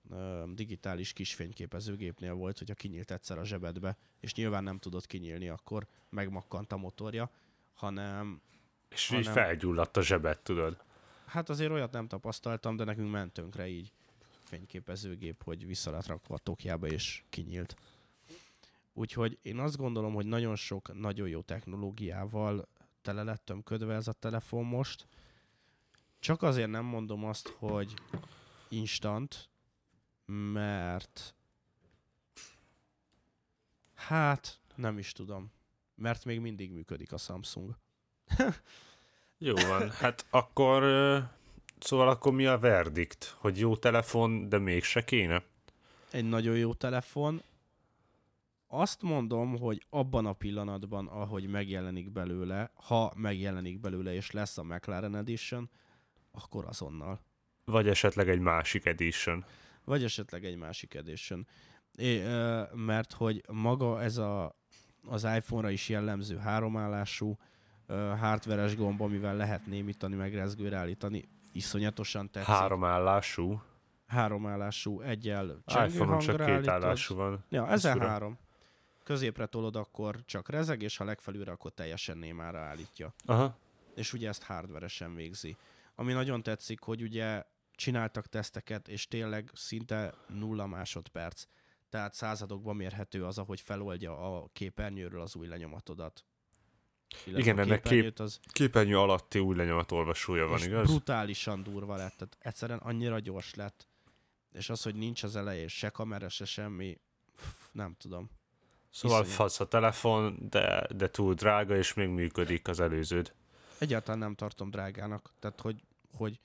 Speaker 2: ö, digitális kisfényképezőgépnél volt, hogyha kinyílt egyszer a zsebedbe, és nyilván nem tudott kinyílni, akkor megmakkant a motorja, hanem
Speaker 1: És
Speaker 2: Ha
Speaker 1: így felgyulladt a zsebet, tudod.
Speaker 2: hát azért olyat nem tapasztaltam, de nekünk ment tönkre így fényképezőgép, hogy vissza lett rakva a tokjába és kinyílt. Úgyhogy én azt gondolom, hogy nagyon sok, nagyon jó technológiával tele lett tömködve ez a telefon most. Csak azért nem mondom azt, hogy instant, mert hát nem is tudom. Mert még mindig működik a Samsung.
Speaker 1: Jó van, hát akkor... Szóval akkor mi a verdikt? Hogy jó telefon, de mégse kéne?
Speaker 2: egy nagyon jó telefon. Azt mondom, hogy abban a pillanatban, ahogy megjelenik belőle, ha megjelenik belőle és lesz a McLaren Edition, akkor azonnal.
Speaker 1: Vagy esetleg egy másik edition?
Speaker 2: Vagy esetleg egy másik Edition. É, mert hogy maga ez a, az iPhone-ra is jellemző háromállású hardveres gomb, amivel lehet némítani, meg rezgőre állítani, iszonyatosan tetszik.
Speaker 1: Három állású.
Speaker 2: Háromállású, egyel
Speaker 1: iPhone-on csak két állású van.
Speaker 2: Ja,
Speaker 1: Ez
Speaker 2: ezen három. Középre tolod, akkor csak rezeg, és ha legfelülre, akkor teljesen némára állítja.
Speaker 1: Aha.
Speaker 2: És ugye ezt hardveresen végzi. Ami nagyon tetszik, hogy ugye csináltak teszteket, és tényleg szinte nulla másodperc. Tehát századokban mérhető az, ahogy feloldja a képernyőről az új lenyomatodat. Illetve
Speaker 1: Igen, ennek kép-
Speaker 2: az
Speaker 1: Képernyő alatti új lenyomat olvasója van, igaz?
Speaker 2: brutálisan durva lett. Tehát egyszerűen annyira gyors lett. És az, hogy nincs az elején se kamera, se semmi, pff, nem tudom.
Speaker 1: Szóval
Speaker 2: iszonyat.
Speaker 1: fasz a telefon, de, de túl drága, és még működik az előződ.
Speaker 2: Egyáltalán nem tartom drágának. Tehát, hogy, hogy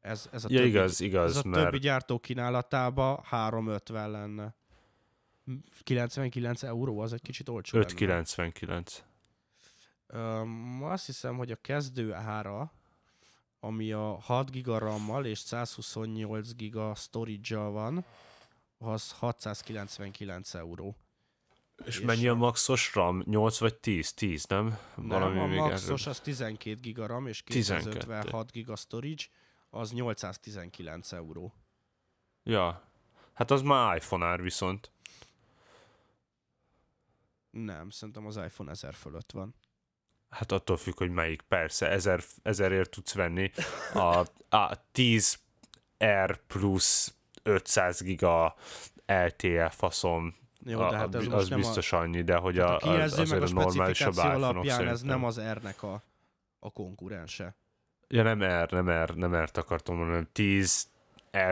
Speaker 2: ez, ez a
Speaker 1: Ja,
Speaker 2: többi,
Speaker 1: igaz, igaz,
Speaker 2: ez a
Speaker 1: mert
Speaker 2: többi gyártó kínálatába 350 lenne. 99 euró, az egy kicsit olcsó lenne.
Speaker 1: 599.
Speaker 2: Öm, azt hiszem, hogy a kezdő ára, ami a 6 giga RAM-mal és 128 giga storage van, az 699 euró.
Speaker 1: És
Speaker 2: És
Speaker 1: mennyi a maxos RAM? 8 vagy 10? 10, nem?
Speaker 2: Nem, a
Speaker 1: még
Speaker 2: maxos
Speaker 1: erről.
Speaker 2: az 12 giga RAM és
Speaker 1: 12.
Speaker 2: 256 giga storage, az 819 euró.
Speaker 1: Ja. Hát az már iPhone ár viszont.
Speaker 2: Nem, szerintem az iPhone 1000 fölött van.
Speaker 1: Hát attól függ, hogy melyik. Persze, ezer, ezerért tudsz venni a, a 10 R plusz 500 giga LTE faszom.
Speaker 2: Jó,
Speaker 1: a,
Speaker 2: de hát ez
Speaker 1: a, az
Speaker 2: nem
Speaker 1: biztos annyi, de hogy
Speaker 2: a,
Speaker 1: a,
Speaker 2: a
Speaker 1: az, azért
Speaker 2: a
Speaker 1: a normálisabb
Speaker 2: alapján ez
Speaker 1: szerintem.
Speaker 2: nem az R-nek a, a konkurense.
Speaker 1: Ja, nem R, nem R, nem R-t akartam mondani, hanem 10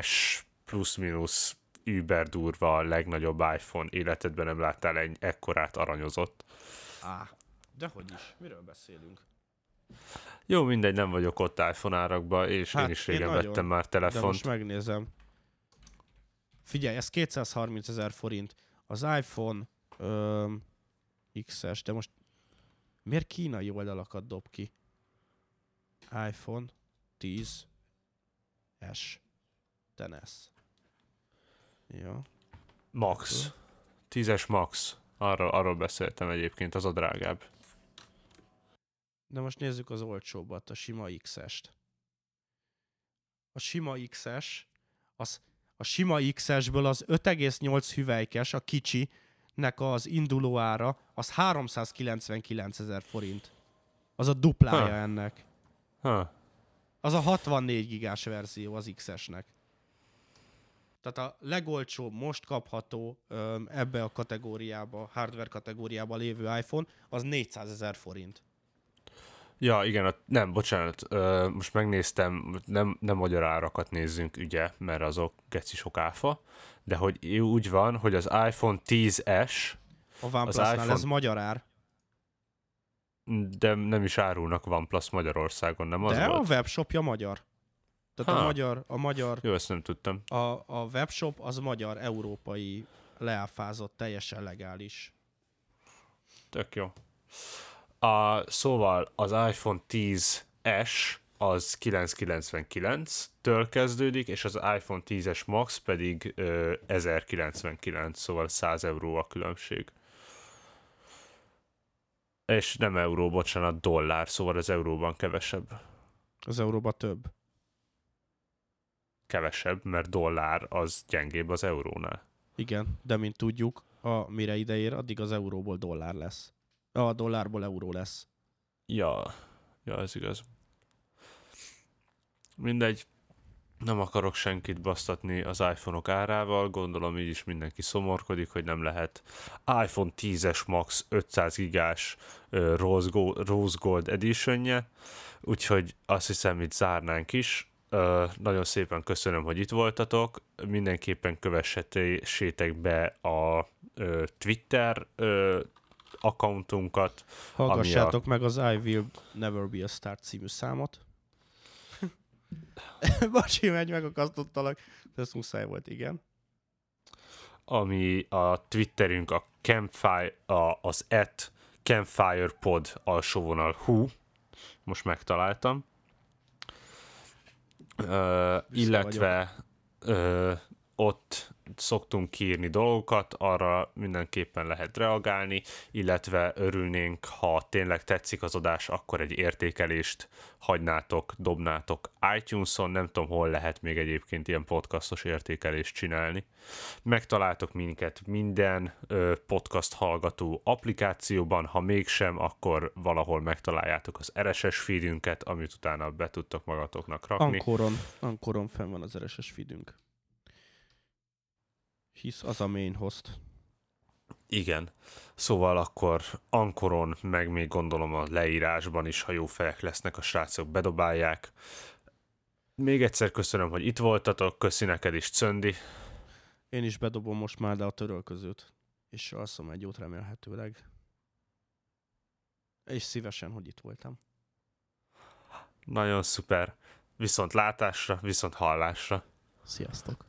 Speaker 1: S plusz-minusz über durva a legnagyobb iPhone. Életedben nem láttál egy ekkorát aranyozott.
Speaker 2: Á, de hogy is, miről beszélünk?
Speaker 1: Jó, mindegy, nem vagyok ott iPhone árakba, és hát, én is
Speaker 2: én
Speaker 1: régen
Speaker 2: nagyon,
Speaker 1: vettem már
Speaker 2: De
Speaker 1: telefont.
Speaker 2: most megnézem. Figyelj, ez 230 ezer forint. Az iPhone öm, XS, de most miért kínai oldalakat dob ki? iPhone 10 S. 10S. Ja.
Speaker 1: Max. 10-es Max. Arról, arról beszéltem egyébként, az a drágább.
Speaker 2: De most nézzük az olcsóbbat, a sima XS-t. A sima XS, az, a sima XS-ből az 5,8 hüvelykes, a kicsi, nek az induló ára, az 399 ezer forint. Az a duplája
Speaker 1: Ha.
Speaker 2: ennek.
Speaker 1: Ha.
Speaker 2: Az a 64 gigás verzió az XS-nek. Tehát a legolcsóbb, most kapható ebbe a kategóriába, hardware kategóriába lévő iPhone, az 400 ezer forint.
Speaker 1: Ja, igen, a, nem, bocsánat, ö, most megnéztem, nem, nem magyar árakat nézzünk, ugye, mert azok geci sok áfa, de hogy úgy van, hogy az iPhone 10S,
Speaker 2: A OnePlus-nál
Speaker 1: iPhone-
Speaker 2: ez magyar ár.
Speaker 1: de nem is árulnak OnePlus Magyarországon, nem az
Speaker 2: De
Speaker 1: volt?
Speaker 2: a webshopja magyar. Tehát
Speaker 1: Ha.
Speaker 2: a magyar, a magyar,
Speaker 1: Jó, ezt nem tudtam.
Speaker 2: a, a webshop az magyar, európai leáfázott, teljesen legális.
Speaker 1: Tök jó. A, szóval az iPhone 10S az 999-től kezdődik, és az iPhone 10-es Max pedig ö, 1099, szóval 100 euró a különbség. És nem euró, bocsánat, dollár, szóval az euróban kevesebb.
Speaker 2: Az euróban több.
Speaker 1: Kevesebb, mert dollár az gyengébb az eurónál.
Speaker 2: Igen, de mint tudjuk, a, mire ideér, addig az euróból dollár lesz. A dollárból euró lesz.
Speaker 1: Ja, ja, ez igaz. Mindegy, nem akarok senkit basztatni az iPhone-ok árával, gondolom így is mindenki szomorkodik, hogy nem lehet iPhone 10-es Max 500 gigás Rose, Gold, Rose Gold editionje, úgyhogy azt hiszem itt zárnánk is. Nagyon szépen köszönöm, hogy itt voltatok. Mindenképpen kövessétek be a Twitter accountunkat.
Speaker 2: Hallgassátok a... meg az I Will Never Be a Star című számot. Bocsi, megy, megakasztottalak. De ez muszáj volt, igen.
Speaker 1: Ami a Twitterünk a Campfire, a, az at Campfire Pod alsóvonal hú. Most megtaláltam. Illetve uh, ott szoktunk írni dolgokat, arra mindenképpen lehet reagálni, illetve örülnénk, ha tényleg tetszik az adás, akkor egy értékelést hagynátok, dobnátok iTunes-on, nem tudom, hol lehet még egyébként ilyen podcastos értékelést csinálni. Megtaláltok minket minden podcast hallgató applikációban, ha mégsem, akkor valahol megtaláljátok az RSS feedünket, amit utána be tudtok magatoknak rakni.
Speaker 2: Ankoron, Ankoron fenn van az RSS feedünk hisz az a main host.
Speaker 1: Igen. Szóval akkor Ankoron, meg még gondolom a leírásban is, ha jó fejek lesznek, a srácok bedobálják. Még egyszer köszönöm, hogy itt voltatok, köszi neked is, Cöndi.
Speaker 2: Én is bedobom most már, de a törölközőt. És alszom egy jót remélhetőleg. És szívesen, hogy itt voltam.
Speaker 1: Nagyon szuper. Viszont látásra, viszont hallásra.
Speaker 2: Sziasztok.